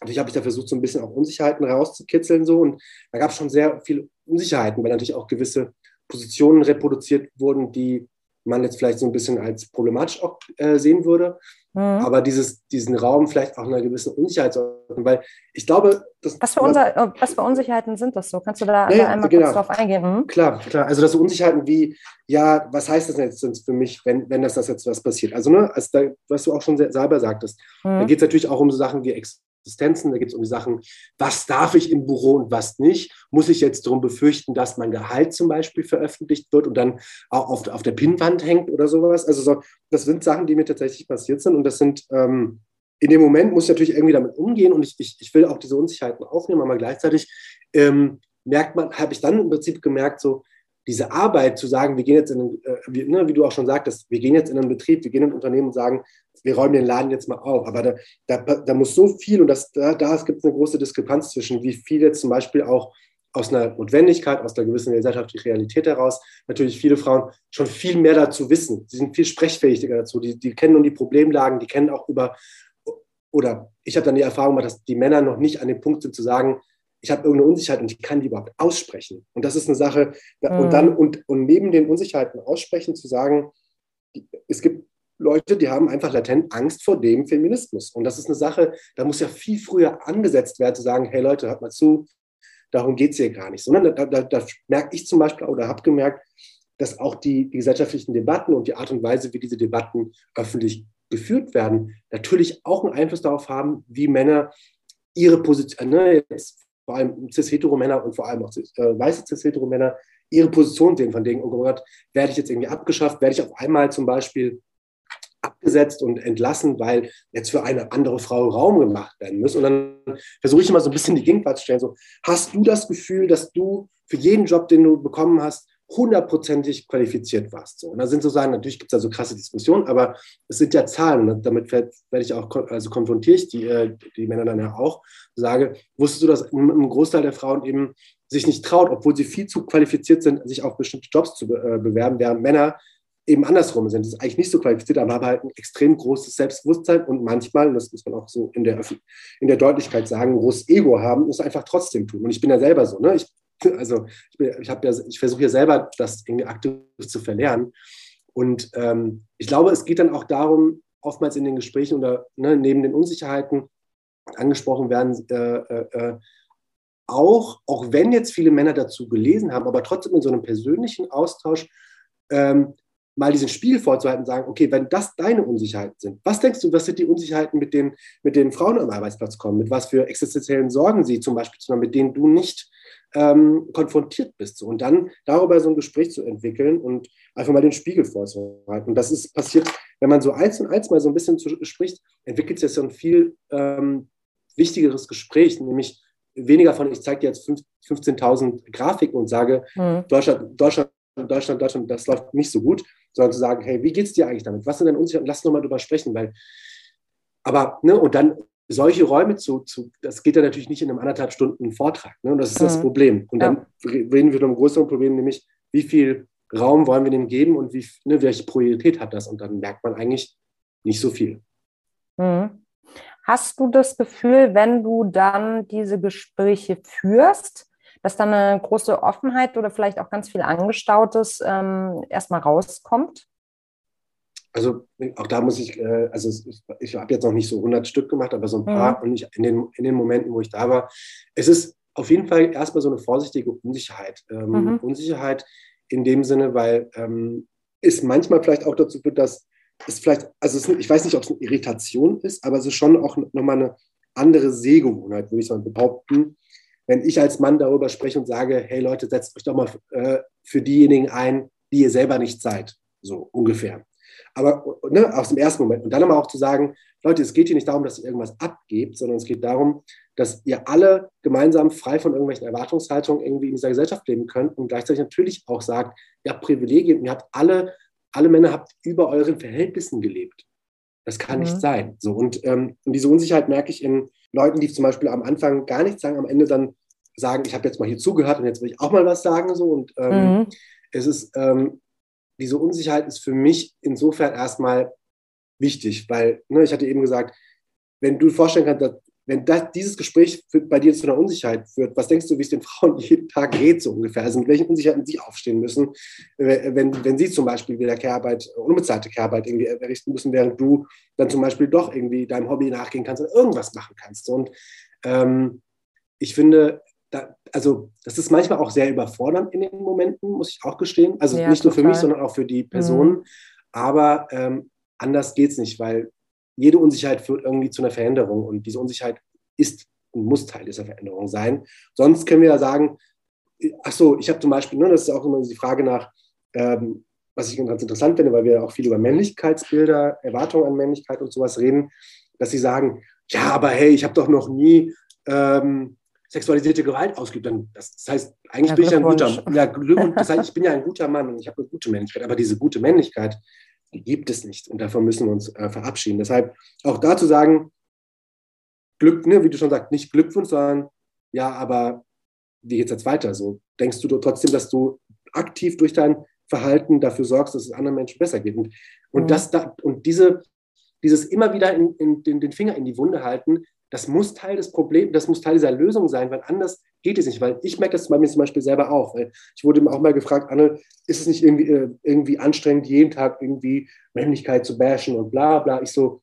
Speaker 2: natürlich habe ich da versucht, so ein bisschen auch Unsicherheiten rauszukitzeln so und da gab es schon sehr viele Unsicherheiten, weil natürlich auch gewisse Positionen reproduziert wurden, die man jetzt vielleicht so ein bisschen als problematisch auch äh, sehen würde. Mhm. Aber dieses, diesen Raum vielleicht auch einer gewissen Unsicherheit zu öffnen, weil ich glaube,
Speaker 1: dass, was, für unser, äh, was für Unsicherheiten sind das so? Kannst du da, ja, einmal genau. kurz drauf eingehen? Mhm.
Speaker 2: Klar, klar. Also das so Unsicherheiten wie, ja, was heißt das jetzt für mich, wenn, wenn das, das jetzt was passiert? Also, ne, also da, was du auch schon selber sagtest, mhm. da geht es natürlich auch um so Sachen wie Ex Existenzen, da geht es um die Sachen, was darf ich im Büro und was nicht. Muss ich jetzt darum befürchten, dass mein Gehalt zum Beispiel veröffentlicht wird und dann auch auf, auf der Pinnwand hängt oder sowas? Also so, das sind Sachen, die mir tatsächlich passiert sind und das sind, ähm, in dem Moment muss ich natürlich irgendwie damit umgehen und ich, ich, ich will auch diese Unsicherheiten aufnehmen, aber gleichzeitig ähm, merkt man, habe ich dann im Prinzip gemerkt, so, diese Arbeit zu sagen, wir gehen jetzt in, einen, äh, wie, ne, wie, du auch schon sagtest, wir gehen jetzt in einen Betrieb, wir gehen in ein Unternehmen und sagen, wir räumen den Laden jetzt mal auf. Aber da, da, da muss so viel und das, da, da gibt es eine große Diskrepanz zwischen, wie viel jetzt zum Beispiel auch aus einer Notwendigkeit, aus einer gewissen gesellschaftlichen Realität heraus natürlich viele Frauen schon viel mehr dazu wissen. Sie sind viel sprechfähiger dazu. Die, die kennen nun die Problemlagen, die kennen auch über, oder ich habe dann die Erfahrung gemacht, dass die Männer noch nicht an dem Punkt sind zu sagen, ich habe irgendeine Unsicherheit und ich kann die überhaupt aussprechen. Und das ist eine Sache, mhm. und dann, und, und neben den Unsicherheiten aussprechen, zu sagen, es gibt Leute, die haben einfach latent Angst vor dem Feminismus. Und das ist eine Sache, da muss ja viel früher angesetzt werden, zu sagen, hey Leute, hört mal zu, darum geht es hier gar nicht. Sondern da, da, da merke ich zum Beispiel oder habe gemerkt, dass auch die, die, gesellschaftlichen Debatten und die Art und Weise, wie diese Debatten öffentlich geführt werden, natürlich auch einen Einfluss darauf haben, wie Männer ihre Position, ne, jetzt vor allem cis-hetero-Männer und vor allem auch cis, äh, weiße cis-hetero-Männer, ihre Position sehen, von denen, oh Gott, werde ich jetzt irgendwie abgeschafft, werde ich auf einmal zum Beispiel abgesetzt und entlassen, weil jetzt für eine andere Frau Raum gemacht werden muss. Und dann versuche ich immer so ein bisschen die Gegenwart zu stellen. So, hast du das Gefühl, dass du für jeden Job, den du bekommen hast, hundertprozentig qualifiziert warst? So. Und da sind sozusagen, natürlich gibt es da so krasse Diskussionen, aber es sind ja Zahlen. Und damit werde ich auch, also konfrontiere ich die, äh, die Männer dann ja auch, sage, wusstest du, dass ein Großteil der Frauen eben sich nicht traut, obwohl sie viel zu qualifiziert sind, sich auf bestimmte Jobs zu äh, bewerben, während Männer eben andersrum sind. Das ist eigentlich nicht so qualifiziert, aber haben halt ein extrem großes Selbstbewusstsein und manchmal, das muss man auch so in der, in der Deutlichkeit sagen, ein großes Ego haben, muss einfach trotzdem tun. Und ich bin ja selber so. Ne? Ich, also ich, ich, ja, ich versuche ja selber, das irgendwie aktiv zu verlernen. Und ähm, ich glaube, es geht dann auch darum, oftmals in den Gesprächen oder ne, neben den Unsicherheiten angesprochen werden, äh, äh, äh, auch, auch wenn jetzt viele Männer dazu gelesen haben, aber trotzdem in so einem persönlichen Austausch ähm, mal diesen Spiel vorzuhalten und sagen, okay, wenn das deine Unsicherheiten sind, was denkst du, was sind die Unsicherheiten, mit denen, mit denen Frauen am Arbeitsplatz kommen? Mit was für existenziellen Sorgen sie zum Beispiel, mit denen du nicht ähm, konfrontiert bist? So. Und dann darüber so ein Gespräch zu entwickeln und einfach mal den Spiegel vorzuhalten. Und das ist passiert, wenn man so eins und eins mal so ein bisschen zu, spricht, entwickelt sich das dann viel ähm, wichtigeres Gespräch, nämlich weniger von, ich zeige dir jetzt 15.000 Grafiken und sage, mhm. Deutschland, Deutschland, Deutschland, Deutschland, das läuft nicht so gut, sondern zu sagen, hey, wie geht es dir eigentlich damit? Was sind deine Unsicherheiten? Lass nochmal drüber sprechen, weil, aber, ne, und dann solche Räume zu, zu, das geht ja natürlich nicht in einem anderthalb Stunden Vortrag, ne, und das ist mhm. das Problem. Und dann ja. reden wir von einem größeren Problem, nämlich, wie viel Raum wollen wir dem geben und wie, ne, welche Priorität hat das? Und dann merkt man eigentlich nicht so viel.
Speaker 1: Mhm. Hast du das Gefühl, wenn du dann diese Gespräche führst, dass dann eine große Offenheit oder vielleicht auch ganz viel Angestautes ähm, erstmal rauskommt?
Speaker 2: Also auch da muss ich, äh, also ich, ich habe jetzt noch nicht so 100 Stück gemacht, aber so ein paar mhm. und ich, in, den, in den Momenten, wo ich da war, es ist auf jeden Fall erstmal so eine vorsichtige Unsicherheit. Ähm, mhm. Unsicherheit in dem Sinne, weil ähm, es manchmal vielleicht auch dazu führt, dass es vielleicht, also es, ich weiß nicht, ob es eine Irritation ist, aber es ist schon auch nochmal eine andere Sehgewohnheit, würde ich mal behaupten. Wenn ich als Mann darüber spreche und sage, hey Leute, setzt euch doch mal äh, für diejenigen ein, die ihr selber nicht seid, so ungefähr. Aber ne, aus dem ersten Moment. Und dann aber auch zu sagen, Leute, es geht hier nicht darum, dass ihr irgendwas abgebt, sondern es geht darum, dass ihr alle gemeinsam frei von irgendwelchen Erwartungshaltungen irgendwie in dieser Gesellschaft leben könnt und gleichzeitig natürlich auch sagt, ihr habt Privilegien, ihr habt alle, alle Männer habt über euren Verhältnissen gelebt. Das kann mhm. nicht sein. So, und, ähm, und diese Unsicherheit merke ich in Leuten, die zum Beispiel am Anfang gar nichts sagen, am Ende dann sagen, ich habe jetzt mal hier zugehört und jetzt will ich auch mal was sagen. So. Und ähm, mhm. es ist, ähm, diese Unsicherheit ist für mich insofern erstmal wichtig, weil ne, ich hatte eben gesagt, wenn du vorstellen kannst, dass, wenn das, dieses Gespräch für, bei dir zu einer Unsicherheit führt, was denkst du, wie es den Frauen jeden Tag geht, so ungefähr? Also mit welchen Unsicherheiten sie aufstehen müssen, wenn, wenn sie zum Beispiel wieder Kehrarbeit, unbezahlte Kehrarbeit irgendwie errichten müssen, während du dann zum Beispiel doch irgendwie deinem Hobby nachgehen kannst oder irgendwas machen kannst. Und ähm, ich finde, da, also das ist manchmal auch sehr überfordernd in den Momenten, muss ich auch gestehen. Also ja, nicht nur für mich, sondern auch für die Personen. Mhm. Aber ähm, anders geht es nicht, weil jede Unsicherheit führt irgendwie zu einer Veränderung und diese Unsicherheit ist und muss Teil dieser Veränderung sein. Sonst können wir ja sagen, ach so, ich habe zum Beispiel, ne, das ist auch immer die Frage nach, ähm, was ich ganz interessant finde, weil wir auch viel über Männlichkeitsbilder, Erwartungen an Männlichkeit und sowas reden, dass sie sagen, ja, aber hey, ich habe doch noch nie ähm, sexualisierte Gewalt ausgibt, dann das, heißt, eigentlich ja, bin ich ein guter, ja, das heißt, ich bin ja ein guter Mann und ich habe eine gute Männlichkeit, aber diese gute Männlichkeit, die gibt es nicht und davon müssen wir uns äh, verabschieden. Deshalb auch dazu sagen, Glück, ne, wie du schon sagst, nicht Glückwunsch, sondern ja, aber wie geht es jetzt weiter? So denkst du trotzdem, dass du aktiv durch dein Verhalten dafür sorgst, dass es anderen Menschen besser geht. Und, und, mhm. das, da, und diese, dieses immer wieder in, in, in, den Finger in die Wunde halten, das muss Teil des Problems, das muss Teil dieser Lösung sein, weil anders geht es nicht. Weil ich merke das bei mir zum Beispiel selber auch. Weil ich wurde auch mal gefragt, Anne, ist es nicht irgendwie, äh, irgendwie anstrengend, jeden Tag irgendwie Männlichkeit zu bashen und bla bla. Ich so,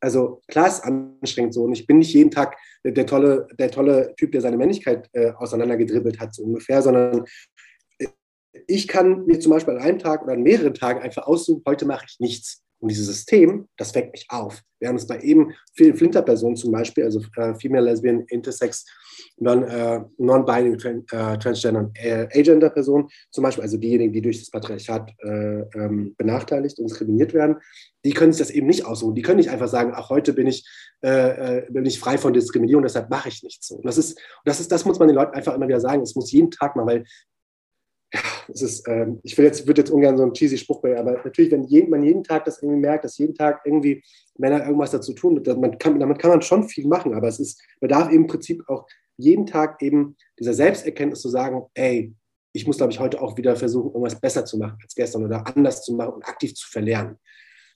Speaker 2: also klar ist anstrengend so und ich bin nicht jeden Tag der tolle, der tolle Typ, der seine Männlichkeit äh, auseinandergedribbelt hat, so ungefähr, sondern äh, ich kann mir zum Beispiel an einem Tag oder an mehreren Tagen einfach aussuchen, heute mache ich nichts. Und dieses System, das weckt mich auf. Wir haben es bei eben vielen Flinter-Personen zum Beispiel, also äh, Female, Lesbian, Intersex, äh, Non-Binary, Tran äh, Transgender und äh, Agender-Personen zum Beispiel, also diejenigen, die durch das Patriarchat äh, ähm, benachteiligt und diskriminiert werden, die können sich das eben nicht aussuchen. Die können nicht einfach sagen, ach, heute bin ich, äh, bin ich frei von Diskriminierung, deshalb mache ich nichts. Und das ist, das ist, das muss man den Leuten einfach immer wieder sagen. Es muss jeden Tag mal, weil ja, es ist, ähm, ich will jetzt, würde jetzt ungern so einen cheesy Spruch bringen, aber natürlich, wenn jeden, man jeden Tag das irgendwie merkt, dass jeden Tag irgendwie Männer irgendwas dazu tun, man kann, damit kann man schon viel machen, aber es ist, bedarf eben im Prinzip auch jeden Tag eben dieser Selbsterkenntnis zu sagen, ey, ich muss, glaube ich, heute auch wieder versuchen, irgendwas besser zu machen als gestern oder anders zu machen und aktiv zu verlernen.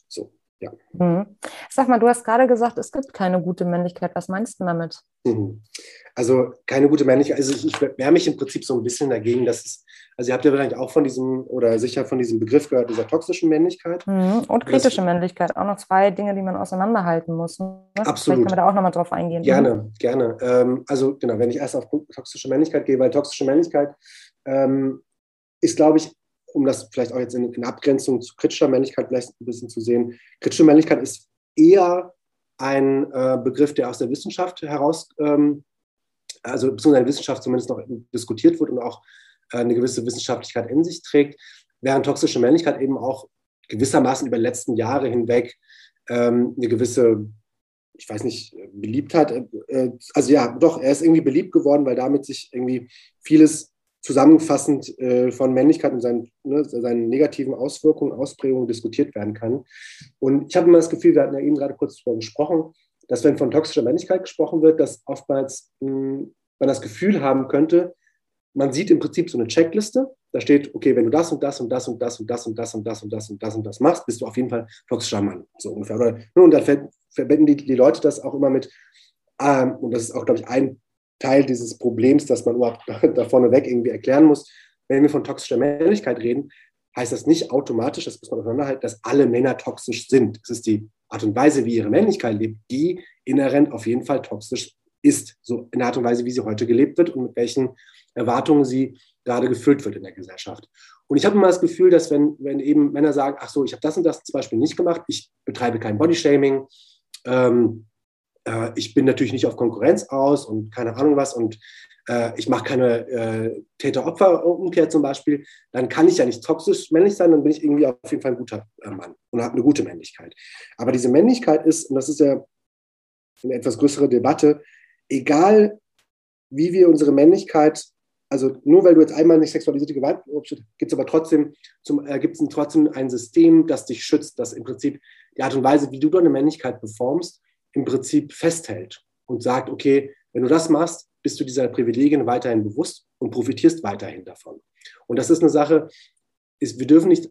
Speaker 2: So. Ja.
Speaker 1: Mhm. Sag mal, du hast gerade gesagt, es gibt keine gute Männlichkeit. Was meinst du damit?
Speaker 2: Mhm. Also keine gute Männlichkeit. Also ich, ich wehre mich im Prinzip so ein bisschen dagegen, dass es, also ihr habt ja wahrscheinlich auch von diesem oder sicher von diesem Begriff gehört, dieser toxischen Männlichkeit.
Speaker 1: Mhm. Und kritische das, Männlichkeit. Auch noch zwei Dinge, die man auseinanderhalten muss. Ne?
Speaker 2: Absolut.
Speaker 1: Vielleicht können wir da auch nochmal drauf eingehen.
Speaker 2: Gerne, mhm. gerne. Ähm, also genau, wenn ich erst auf toxische Männlichkeit gehe, weil toxische Männlichkeit ähm, ist, glaube ich, um das vielleicht auch jetzt in, in, Abgrenzung zu kritischer Männlichkeit vielleicht ein bisschen zu sehen, kritische Männlichkeit ist eher ein äh, Begriff, der aus der Wissenschaft heraus, ähm, also beziehungsweise in der Wissenschaft zumindest noch diskutiert wird und auch äh, eine gewisse Wissenschaftlichkeit in sich trägt, während toxische Männlichkeit eben auch gewissermaßen über die letzten Jahre hinweg ähm, eine gewisse, ich weiß nicht, Beliebtheit äh, also ja, doch, er ist irgendwie beliebt geworden, weil damit sich irgendwie vieles zusammenfassend äh, von Männlichkeit und seinen, ne, seinen negativen Auswirkungen, Ausprägungen diskutiert werden kann. Und ich habe immer das Gefühl, wir hatten ja eben gerade kurz darüber gesprochen, dass wenn von toxischer Männlichkeit gesprochen wird, dass oftmals mh, hm, man das Gefühl haben könnte, man sieht im Prinzip so eine Checkliste. Da steht, okay, wenn du das und das und das und das und das und das und das und das und das und das machst, bist du auf jeden Fall toxischer Mann, so ungefähr. Ne, und dann verbinden die, Leute das auch immer mit, ähm, und das ist auch, glaube ich, ein Teil dieses Problems, dass man überhaupt da vorne weg irgendwie erklären muss. Wenn wir von toxischer Männlichkeit reden, heißt das nicht automatisch, das muss man auseinanderhalten, dass alle Männer toxisch sind. Es ist die Art und Weise, wie ihre Männlichkeit lebt, die inhärent auf jeden Fall toxisch ist. So in der Art und Weise, wie sie heute gelebt wird und mit welchen Erwartungen sie gerade gefüllt wird in der Gesellschaft. Und ich habe immer das Gefühl, dass wenn, wenn eben Männer sagen, ach so, ich habe das und das zum Beispiel nicht gemacht, ich betreibe kein Bodyshaming, ähm, äh, ich bin natürlich nicht auf Konkurrenz aus und keine Ahnung was und äh, ich mache keine äh, Täter-Opfer-Umkehr zum Beispiel, dann kann ich ja nicht toxisch männlich sein, dann bin ich irgendwie auf jeden Fall ein guter äh, Mann und habe eine gute Männlichkeit. Aber diese Männlichkeit ist, und das ist ja eine etwas größere Debatte, egal wie wir unsere Männlichkeit also nur weil du jetzt einmal nicht sexualisierte Gewalt gibt es aber trotzdem, zum, äh, gibt es trotzdem ein System, das dich schützt, das im Prinzip die Art und Weise, wie du deine Männlichkeit performst, im Prinzip festhält und sagt, okay, wenn du das machst, bist du dieser Privilegien weiterhin bewusst und profitierst weiterhin davon. Und das ist eine Sache, ist, wir dürfen nicht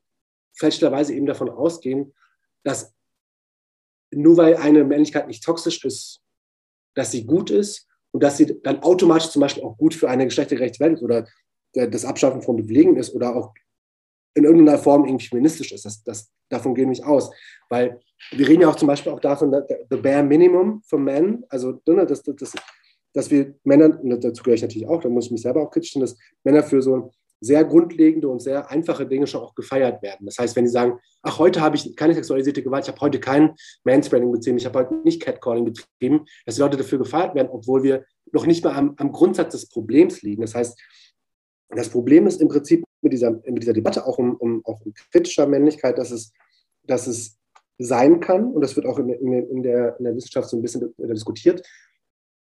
Speaker 2: fälschlicherweise eben davon ausgehen, dass nur weil eine Männlichkeit nicht toxisch ist, dass sie gut ist und dass sie dann automatisch zum Beispiel auch gut für eine geschlechtergerechte Welt ist oder das Abschaffen von Privilegien ist oder auch in irgendeiner Form irgendwie feministisch ist. Das, das, davon gehen wir nicht aus. Weil wir reden ja auch zum Beispiel auch davon, the bare minimum for men, also ne, dass, dass, dass wir Männer, und dazu gehöre ich natürlich auch, da muss ich mich selber auch kritisch stellen, dass Männer für so sehr grundlegende und sehr einfache Dinge schon auch gefeiert werden. Das heißt, wenn die sagen, ach, heute habe ich keine sexualisierte Gewalt, ich habe heute kein Manspreading betrieben, ich habe heute nicht Catcalling betrieben, dass die Leute dafür gefeiert werden, obwohl wir noch nicht mal am, am Grundsatz des Problems liegen. Das heißt, das Problem ist im Prinzip mit dieser, mit dieser Debatte auch um, um, auch um kritischer Männlichkeit, dass es, dass es sein kann, und das wird auch in, in, in, der, in der Wissenschaft so ein bisschen diskutiert,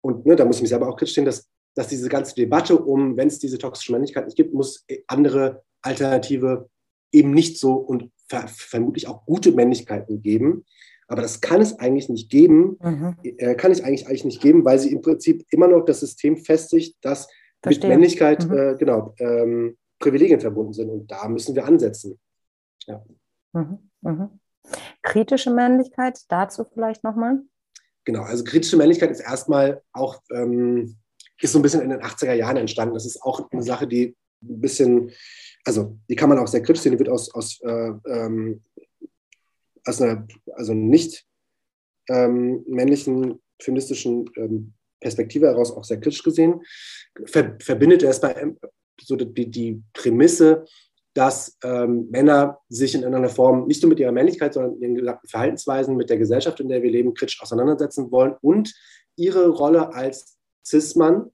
Speaker 2: und ne, da muss ich mich selber auch kritisch stehen, dass dass diese ganze Debatte um, wenn es diese toxische Männlichkeit nicht gibt, muss andere Alternative eben nicht so und ver vermutlich auch gute Männlichkeiten geben. Aber das kann es eigentlich nicht geben, mhm. äh, kann es eigentlich, eigentlich nicht geben, weil sie im Prinzip immer noch das System festigt, dass Verstehe. mit Männlichkeit mhm. äh, genau, ähm, Privilegien verbunden sind. Und da müssen wir ansetzen. Ja.
Speaker 1: Mhm. mhm. Kritische Männlichkeit, dazu vielleicht nochmal?
Speaker 2: Genau, also kritische Männlichkeit ist erstmal auch ähm, ist so ein bisschen in den 80er Jahren entstanden. Das ist auch eine Sache, die ein bisschen, also die kann man auch sehr kritisch sehen, die wird aus, aus, äh, ähm, aus einer, also nicht ähm, männlichen feministischen ähm, Perspektive heraus auch sehr kritisch gesehen. Ver, verbindet er es bei so die, die Prämisse, dass ähm, Männer sich in einer Form nicht nur mit ihrer Männlichkeit, sondern ihren gesamten Verhaltensweisen mit der Gesellschaft, in der wir leben, kritisch auseinandersetzen wollen und ihre Rolle als Cis-Mann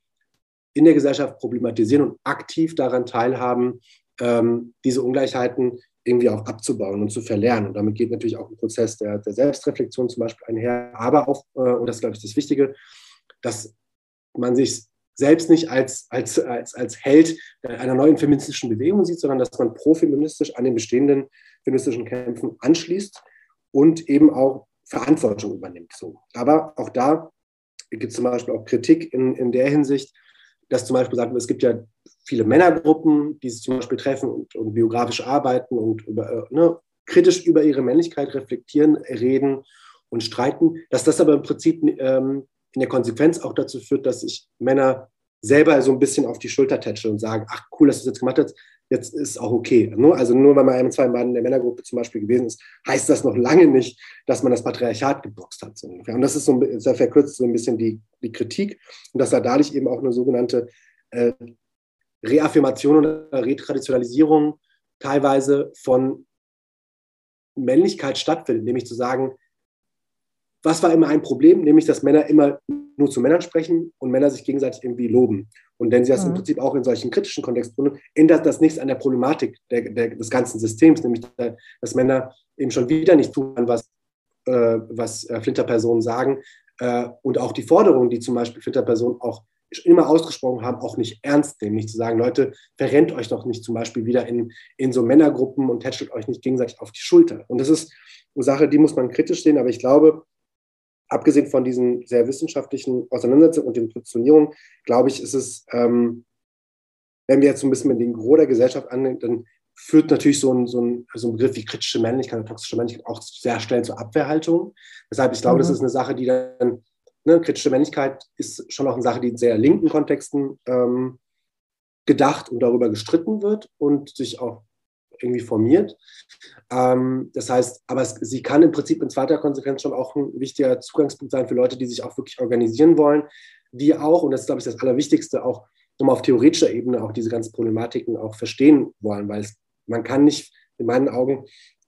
Speaker 2: in der Gesellschaft problematisieren und aktiv daran teilhaben, ähm, diese Ungleichheiten irgendwie auch abzubauen und zu verlernen. Und damit geht natürlich auch ein Prozess der, der Selbstreflexion zum Beispiel einher, aber auch, äh, und das ist, glaube ich, das Wichtige, dass man sich selbst nicht als, als, als, als Held einer neuen feministischen Bewegung sieht, sondern dass man profeministisch an den bestehenden feministischen Kämpfen anschließt und eben auch Verantwortung übernimmt. So. Aber auch da gibt es zum Beispiel auch Kritik in, in der Hinsicht, dass zum Beispiel sagt, es gibt ja viele Männergruppen, die sich zum Beispiel treffen und, und biografisch arbeiten und über, äh, ne, kritisch über ihre Männlichkeit reflektieren, reden und streiten, dass das aber im Prinzip ähm, in der Konsequenz auch dazu führt, dass sich Männer selber so ein bisschen auf die Schulter tätscheln und sagen, ach cool, dass du das jetzt gemacht hast, jetzt ist auch okay. Also nur weil man ein, zwei Mal in der Männergruppe zum Beispiel gewesen ist, heißt das noch lange nicht, dass man das Patriarchat geboxt hat. Und das ist so ein, das verkürzt so ein bisschen die, die Kritik und dass da dadurch eben auch eine sogenannte äh, Reaffirmation oder Retraditionalisierung teilweise von Männlichkeit stattfindet, nämlich zu sagen, was war immer ein Problem, nämlich dass Männer immer nur zu Männern sprechen und Männer sich gegenseitig irgendwie loben. Und wenn sie das mhm. im Prinzip auch in solchen kritischen Kontexten tun, ändert das nichts an der Problematik der, der, des ganzen Systems, nämlich dass Männer eben schon wieder nicht tun, was, äh, was äh, Flinterpersonen sagen, äh, und auch die Forderungen, die zum Beispiel Twitter-Personen auch immer ausgesprochen haben, auch nicht ernst nehmen. Nicht zu sagen, Leute, verrennt euch doch nicht zum Beispiel wieder in, in so Männergruppen und tätschelt euch nicht gegenseitig auf die Schulter. Und das ist eine Sache, die muss man kritisch sehen, aber ich glaube, abgesehen von diesen sehr wissenschaftlichen Auseinandersetzungen und den Positionierungen, glaube ich, ist es, ähm, wenn wir jetzt so ein bisschen mit den Gros der Gesellschaft annehmen, dann führt natürlich so ein, so, ein, so ein Begriff wie kritische Männlichkeit oder toxische Männlichkeit auch sehr schnell zur Abwehrhaltung. Deshalb, ich glaube, mhm. das ist eine Sache, die dann, ne, kritische Männlichkeit ist schon auch eine Sache, die in sehr linken Kontexten ähm, gedacht und darüber gestritten wird und sich auch irgendwie formiert. Ähm, das heißt, aber es, sie kann im Prinzip in zweiter Konsequenz schon auch ein wichtiger Zugangspunkt sein für Leute, die sich auch wirklich organisieren wollen, die auch, und das ist, glaube ich, das Allerwichtigste, auch nochmal auf theoretischer Ebene auch diese ganzen Problematiken auch verstehen wollen, weil es, man kann nicht in meinen Augen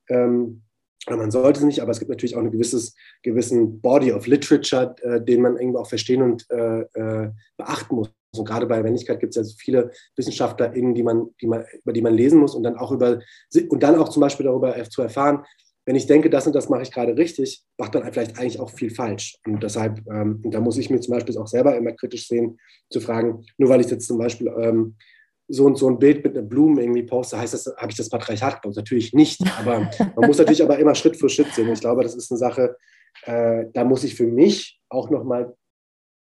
Speaker 2: ähm, man sollte es nicht, aber es gibt natürlich auch einen gewisses, gewissen Body of Literature, äh, den man irgendwie auch verstehen und äh, äh, beachten muss. Und gerade bei Männlichkeit gibt es ja so viele WissenschaftlerInnen, die man, die man, über die man lesen muss und dann auch über und dann auch zum Beispiel darüber zu erfahren, wenn ich denke, das und das mache ich gerade richtig, macht man vielleicht eigentlich auch viel falsch. Und deshalb, ähm, und da muss ich mir zum Beispiel auch selber immer kritisch sehen, zu fragen, nur weil ich jetzt zum Beispiel ähm, so und so ein Bild mit einer Blume irgendwie poste, heißt das, habe ich das Patriarchat gebaut? Natürlich nicht. Aber man muss natürlich aber immer Schritt für Schritt sehen. Und ich glaube, das ist eine Sache, äh, da muss ich für mich auch nochmal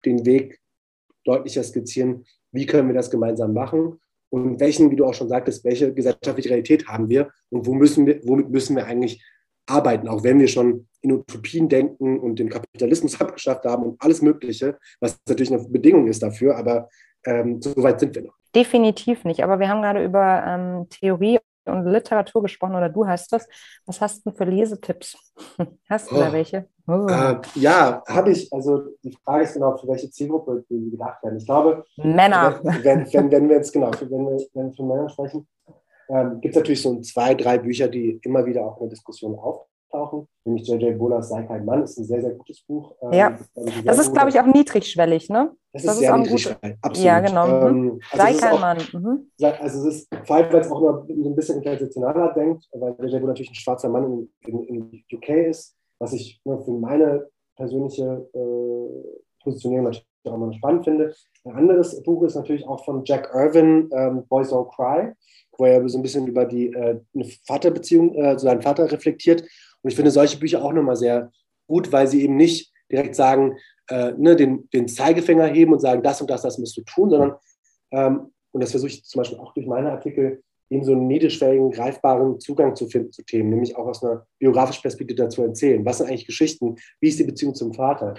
Speaker 2: den Weg deutlicher skizzieren, wie können wir das gemeinsam machen und welchen, wie du auch schon sagtest, welche gesellschaftliche Realität haben wir und wo müssen wir, womit müssen wir eigentlich arbeiten, auch wenn wir schon in Utopien denken und den Kapitalismus abgeschafft haben und alles Mögliche, was natürlich eine Bedingung ist dafür, aber ähm, so weit sind wir noch.
Speaker 1: Definitiv nicht, aber wir haben gerade über ähm, Theorie und Literatur gesprochen oder du hast das. Was hast du für Lesetipps? Hast du oh. da welche?
Speaker 2: Oh. Äh, ja, habe ich. Also die Frage ist genau, für welche Zielgruppe die gedacht werden. Ich glaube,
Speaker 1: Männer.
Speaker 2: Wenn, wenn, wenn wir jetzt genau, wenn wir, wenn wir von Männern sprechen, ähm, gibt es natürlich so zwei, drei Bücher, die immer wieder auch in der Diskussion auftauchen. Nämlich J.J. Bolas Sei kein Mann ist ein sehr, sehr gutes Buch.
Speaker 1: Ähm, ja, das ist, glaube ich, auch niedrigschwellig, ne?
Speaker 2: Das, das ist, sehr niedrigschwellig,
Speaker 1: absolut. Ja, genau. Mhm. Ähm, also Sei kein auch, Mann. Mhm.
Speaker 2: Also es ist, vor allem, weil es auch immer ein bisschen internationaler denkt, weil J.J. Bolas natürlich ein schwarzer Mann in, in, in UK ist, was ich ne, für meine persönliche äh, Positionierung natürlich auch immer spannend finde. Ein anderes Buch ist natürlich auch von Jack Irvin, ähm, Boys Don't Cry wo er so ein bisschen über die äh, Vaterbeziehung, äh, seinen Vater reflektiert. Und ich finde solche Bücher auch nochmal sehr gut, weil sie eben nicht direkt sagen, äh, ne, den, den Zeigefinger heben und sagen, das und das, das musst du tun, sondern, ähm, und das versuche ich zum Beispiel auch durch meine Artikel, eben so einen niedrigschwelligen, greifbaren Zugang zu finden zu Themen, nämlich auch aus einer biografischen Perspektive dazu erzählen. Was sind eigentlich Geschichten? Wie ist die Beziehung zum Vater?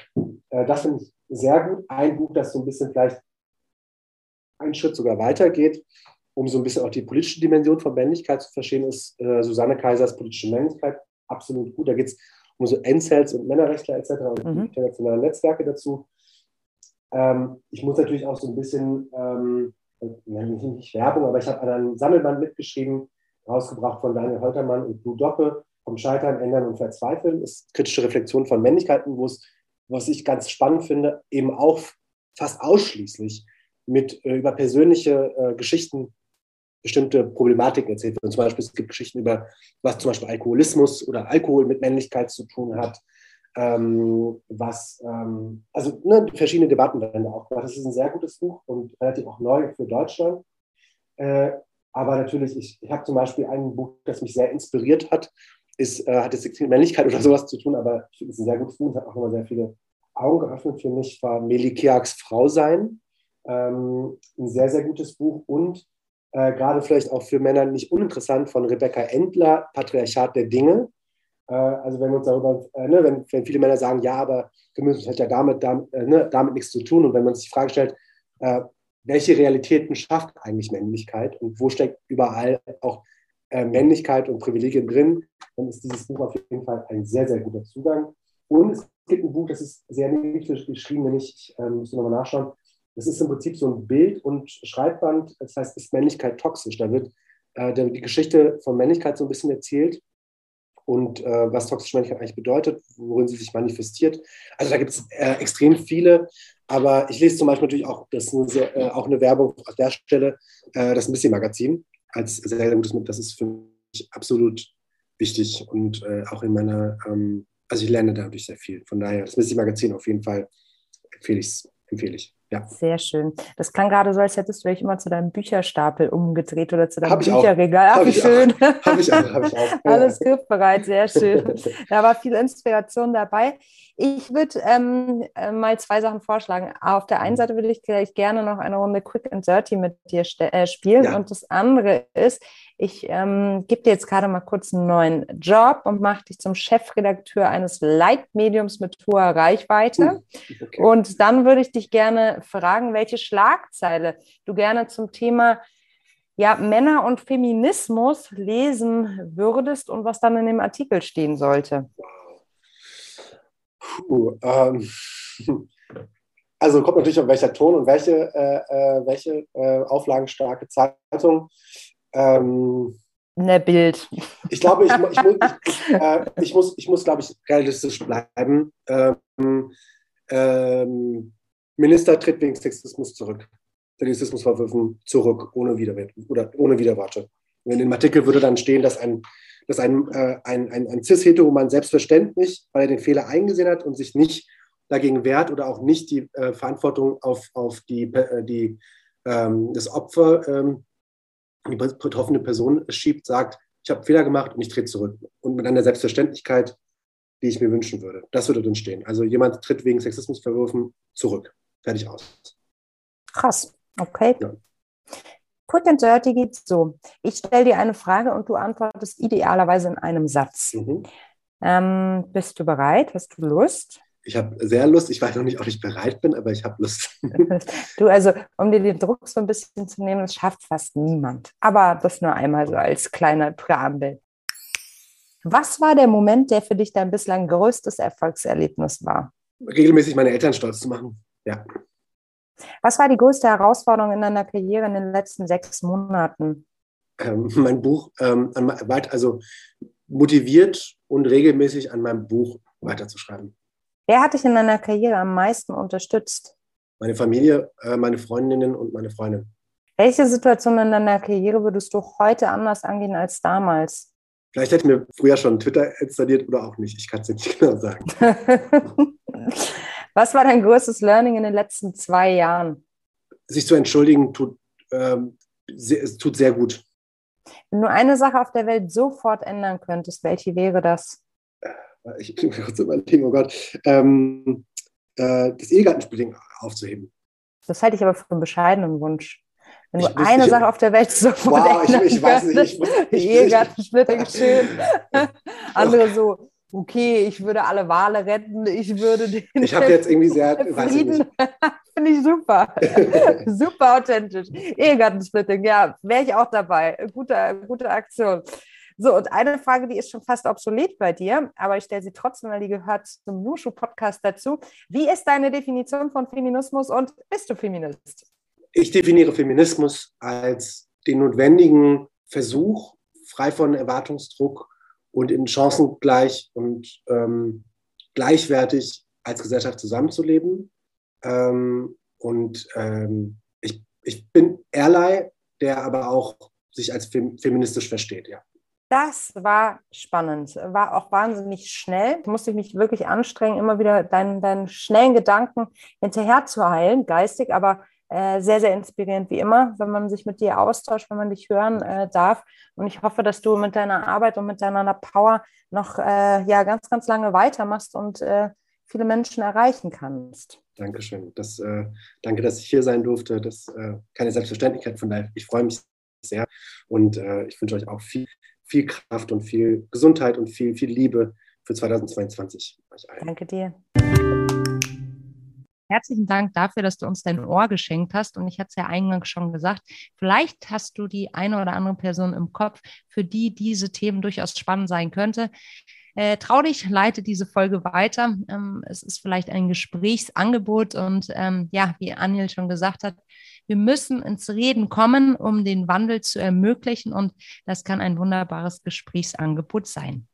Speaker 2: Äh, das finde ich sehr gut. Ein Buch, das so ein bisschen vielleicht einen Schritt sogar weitergeht, um so ein bisschen auch die politische Dimension von Männlichkeit zu verstehen, ist äh, Susanne Kaisers politische Männlichkeit absolut gut. Da geht es um so Incels und Männerrechtler etc. und mhm. internationale Netzwerke dazu. Ähm, ich muss natürlich auch so ein bisschen, ähm, nicht Werbung, aber ich habe einen Sammelband mitgeschrieben, rausgebracht von Daniel Holtermann und Blue Doppe, vom Scheitern, Ändern und Verzweifeln. Das ist kritische Reflexion von Männlichkeiten, wo es, was ich ganz spannend finde, eben auch fast ausschließlich mit äh, über persönliche äh, Geschichten bestimmte Problematiken erzählt werden. Zum Beispiel, es gibt Geschichten über, was zum Beispiel Alkoholismus oder Alkohol mit Männlichkeit zu tun hat. Ähm, was, ähm, also ne, verschiedene Debatten werden da auch gemacht. Das ist ein sehr gutes Buch und relativ auch neu für Deutschland. Äh, aber natürlich, ich, ich habe zum Beispiel ein Buch, das mich sehr inspiriert hat, ist, äh, hat jetzt nichts mit Männlichkeit oder sowas zu tun, aber ich finde es ein sehr gutes Buch, es hat auch immer sehr viele Augen geöffnet für mich, war Melikiaks Frau sein. Ähm, ein sehr, sehr gutes Buch und äh, gerade vielleicht auch für Männer nicht uninteressant, von Rebecca Endler, Patriarchat der Dinge. Äh, also wenn uns darüber, äh, ne, wenn, wenn, viele Männer sagen, ja, aber Feminismus hat ja damit, damit, äh, ne, damit nichts zu tun. Und wenn man sich die Frage stellt, äh, welche Realitäten schafft eigentlich Männlichkeit und wo steckt überall auch äh, Männlichkeit und Privilegien drin, dann ist dieses Buch auf jeden Fall ein sehr, sehr guter Zugang. Und es gibt ein Buch, das ist sehr niedlich geschrieben, nämlich, ich äh, muss nochmal nachschauen, das ist im Prinzip so ein Bild- und Schreibband, das heißt, ist Männlichkeit toxisch? Da wird äh, die Geschichte von Männlichkeit so ein bisschen erzählt und äh, was toxische Männlichkeit eigentlich bedeutet, worin sie sich manifestiert. Also da gibt es äh, extrem viele, aber ich lese zum Beispiel natürlich auch, das ist äh, auch eine Werbung an der Stelle, äh, das Missy-Magazin als sehr, sehr gutes. Das ist für mich absolut wichtig und äh, auch in meiner ähm, also ich lerne dadurch sehr viel. Von daher, das Missy Magazin auf jeden Fall empfehle ich. Empfehle ich. Ja.
Speaker 1: Sehr schön. Das klang gerade so, als hättest du dich immer zu deinem Bücherstapel umgedreht oder zu deinem Bücherregal. Ach, wie schön. Habe ich auch. Hab ich auch. Alles griffbereit, sehr schön. Da war viel Inspiration dabei. Ich würde ähm, äh, mal zwei Sachen vorschlagen. Auf der einen Seite würde ich gleich gerne noch eine Runde Quick and Dirty mit dir äh, spielen. Ja. Und das andere ist, ich ähm, gebe dir jetzt gerade mal kurz einen neuen Job und mache dich zum Chefredakteur eines Leitmediums mit hoher Reichweite. Okay. Und dann würde ich dich gerne fragen, welche Schlagzeile du gerne zum Thema ja, Männer und Feminismus lesen würdest und was dann in dem Artikel stehen sollte.
Speaker 2: Puh, ähm, also kommt natürlich auf welcher Ton und welche, äh, äh welche äh, auflagenstarke Zeitung.
Speaker 1: Ähm, ne Bild.
Speaker 2: Ich glaube, ich, ich, muss, ich, äh, ich muss, ich muss, glaube ich, realistisch bleiben. Ähm, ähm, Minister tritt wegen Sexismus zurück. Sexismusvorwürfen zurück, ohne, Widerwert, oder ohne Widerworte. In dem Artikel würde dann stehen, dass ein, dass ein, äh, ein, ein, ein Cis-Heteroman selbstverständlich, weil er den Fehler eingesehen hat und sich nicht dagegen wehrt oder auch nicht die äh, Verantwortung auf, auf die, äh, die, ähm, das Opfer ähm, die betroffene Person schiebt, sagt, ich habe Fehler gemacht und ich trete zurück. Und mit einer Selbstverständlichkeit, die ich mir wünschen würde. Das würde drin stehen. Also jemand tritt wegen Sexismusverwürfen zurück. Fertig aus.
Speaker 1: Krass. Okay. Ja. Quick and Dirty geht so. Ich stelle dir eine Frage und du antwortest idealerweise in einem Satz. Mhm. Ähm, bist du bereit? Hast du Lust?
Speaker 2: ich habe sehr Lust. Ich weiß noch nicht, ob ich bereit bin, aber ich habe Lust.
Speaker 1: du, also, um dir den Druck so ein bisschen zu nehmen, das schafft fast niemand. Aber das nur einmal so als kleiner Präambel. Was war der Moment, der für dich dein bislang größtes Erfolgserlebnis war?
Speaker 2: Regelmäßig meine Eltern stolz zu machen. Ja.
Speaker 1: Was war die größte Herausforderung in deiner Karriere in den letzten sechs Monaten?
Speaker 2: Ähm, mein Buch, ähm, also motiviert und regelmäßig an meinem Buch weiterzuschreiben.
Speaker 1: Wer hat dich in deiner Karriere am meisten unterstützt?
Speaker 2: Meine Familie, äh, meine Freundinnen und meine Freundin.
Speaker 1: Welche Situation in deiner Karriere würdest du heute anders angehen als damals?
Speaker 2: Vielleicht hätte ich mir früher schon Twitter installiert oder auch nicht. Ich kann es nicht genau sagen.
Speaker 1: Was war dein größtes Learning in den letzten zwei Jahren?
Speaker 2: Sich zu entschuldigen tut, ähm, sehr, tut sehr gut.
Speaker 1: Wenn du eine Sache auf der Welt sofort ändern könntest, welche wäre das?
Speaker 2: ich bin kurz überlegen, oh Gott, ähm, äh, das Ehegattensplitting aufzuheben.
Speaker 1: Das halte ich aber für einen bescheidenen Wunsch. Wenn du eine Sache auf der Welt sofort
Speaker 2: wow, ich, ich weiß nicht,
Speaker 1: ich, Ehegattensplitting schön. Andere so, okay, ich würde alle Wale retten, ich würde den
Speaker 2: Ich habe jetzt irgendwie sehr,
Speaker 1: Frieden, finde ich super. super authentisch. Ehegattensplitting, ja, wäre ich auch dabei. Gute, gute Aktion. So, und eine Frage, die ist schon fast obsolet bei dir, aber ich stelle sie trotzdem, weil die gehört zum Nushu-Podcast dazu. Wie ist deine Definition von Feminismus und bist du Feminist?
Speaker 2: Ich definiere Feminismus als den notwendigen Versuch, frei von Erwartungsdruck und in Chancen gleich und ähm, gleichwertig als Gesellschaft zusammenzuleben. Ähm, und ähm, ich, ich bin Ally, der aber auch sich als fem feministisch versteht, ja.
Speaker 1: Das war spannend, war auch wahnsinnig schnell. Ich musste mich wirklich anstrengen, immer wieder deinen, deinen schnellen Gedanken hinterher zu heilen, geistig, aber sehr, sehr inspirierend wie immer, wenn man sich mit dir austauscht, wenn man dich hören äh, darf. Und ich hoffe, dass du mit deiner Arbeit und mit deiner Power noch äh, ja, ganz, ganz lange weitermachst und äh, viele Menschen erreichen kannst.
Speaker 2: Dankeschön. Das, äh, danke, dass ich hier sein durfte. Das ist äh, keine Selbstverständlichkeit. Von daher, ich freue mich sehr und ich wünsche euch auch viel viel Kraft und viel Gesundheit und viel, viel Liebe für 2022.
Speaker 1: Danke dir. Herzlichen Dank dafür, dass du uns dein Ohr geschenkt hast. Und ich hatte es ja eingangs schon gesagt, vielleicht hast du die eine oder andere Person im Kopf, für die diese Themen durchaus spannend sein könnte. Äh, trau dich, leite diese Folge weiter. Ähm, es ist vielleicht ein Gesprächsangebot und ähm, ja, wie Anil schon gesagt hat, wir müssen ins Reden kommen, um den Wandel zu ermöglichen und das kann ein wunderbares Gesprächsangebot sein.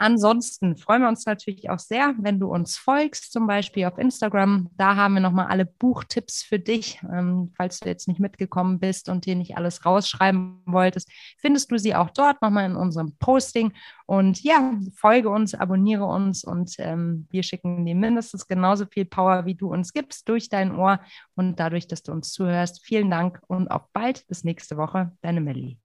Speaker 1: Ansonsten freuen wir uns natürlich auch sehr, wenn du uns folgst, zum Beispiel auf Instagram. Da haben wir nochmal alle Buchtipps für dich. Ähm, falls du jetzt nicht mitgekommen bist und dir nicht alles rausschreiben wolltest, findest du sie auch dort nochmal in unserem Posting. Und ja, folge uns, abonniere uns und ähm, wir schicken dir mindestens genauso viel Power, wie du uns gibst, durch dein Ohr und dadurch, dass du uns zuhörst. Vielen Dank und auf bald. Bis nächste Woche. Deine Melli.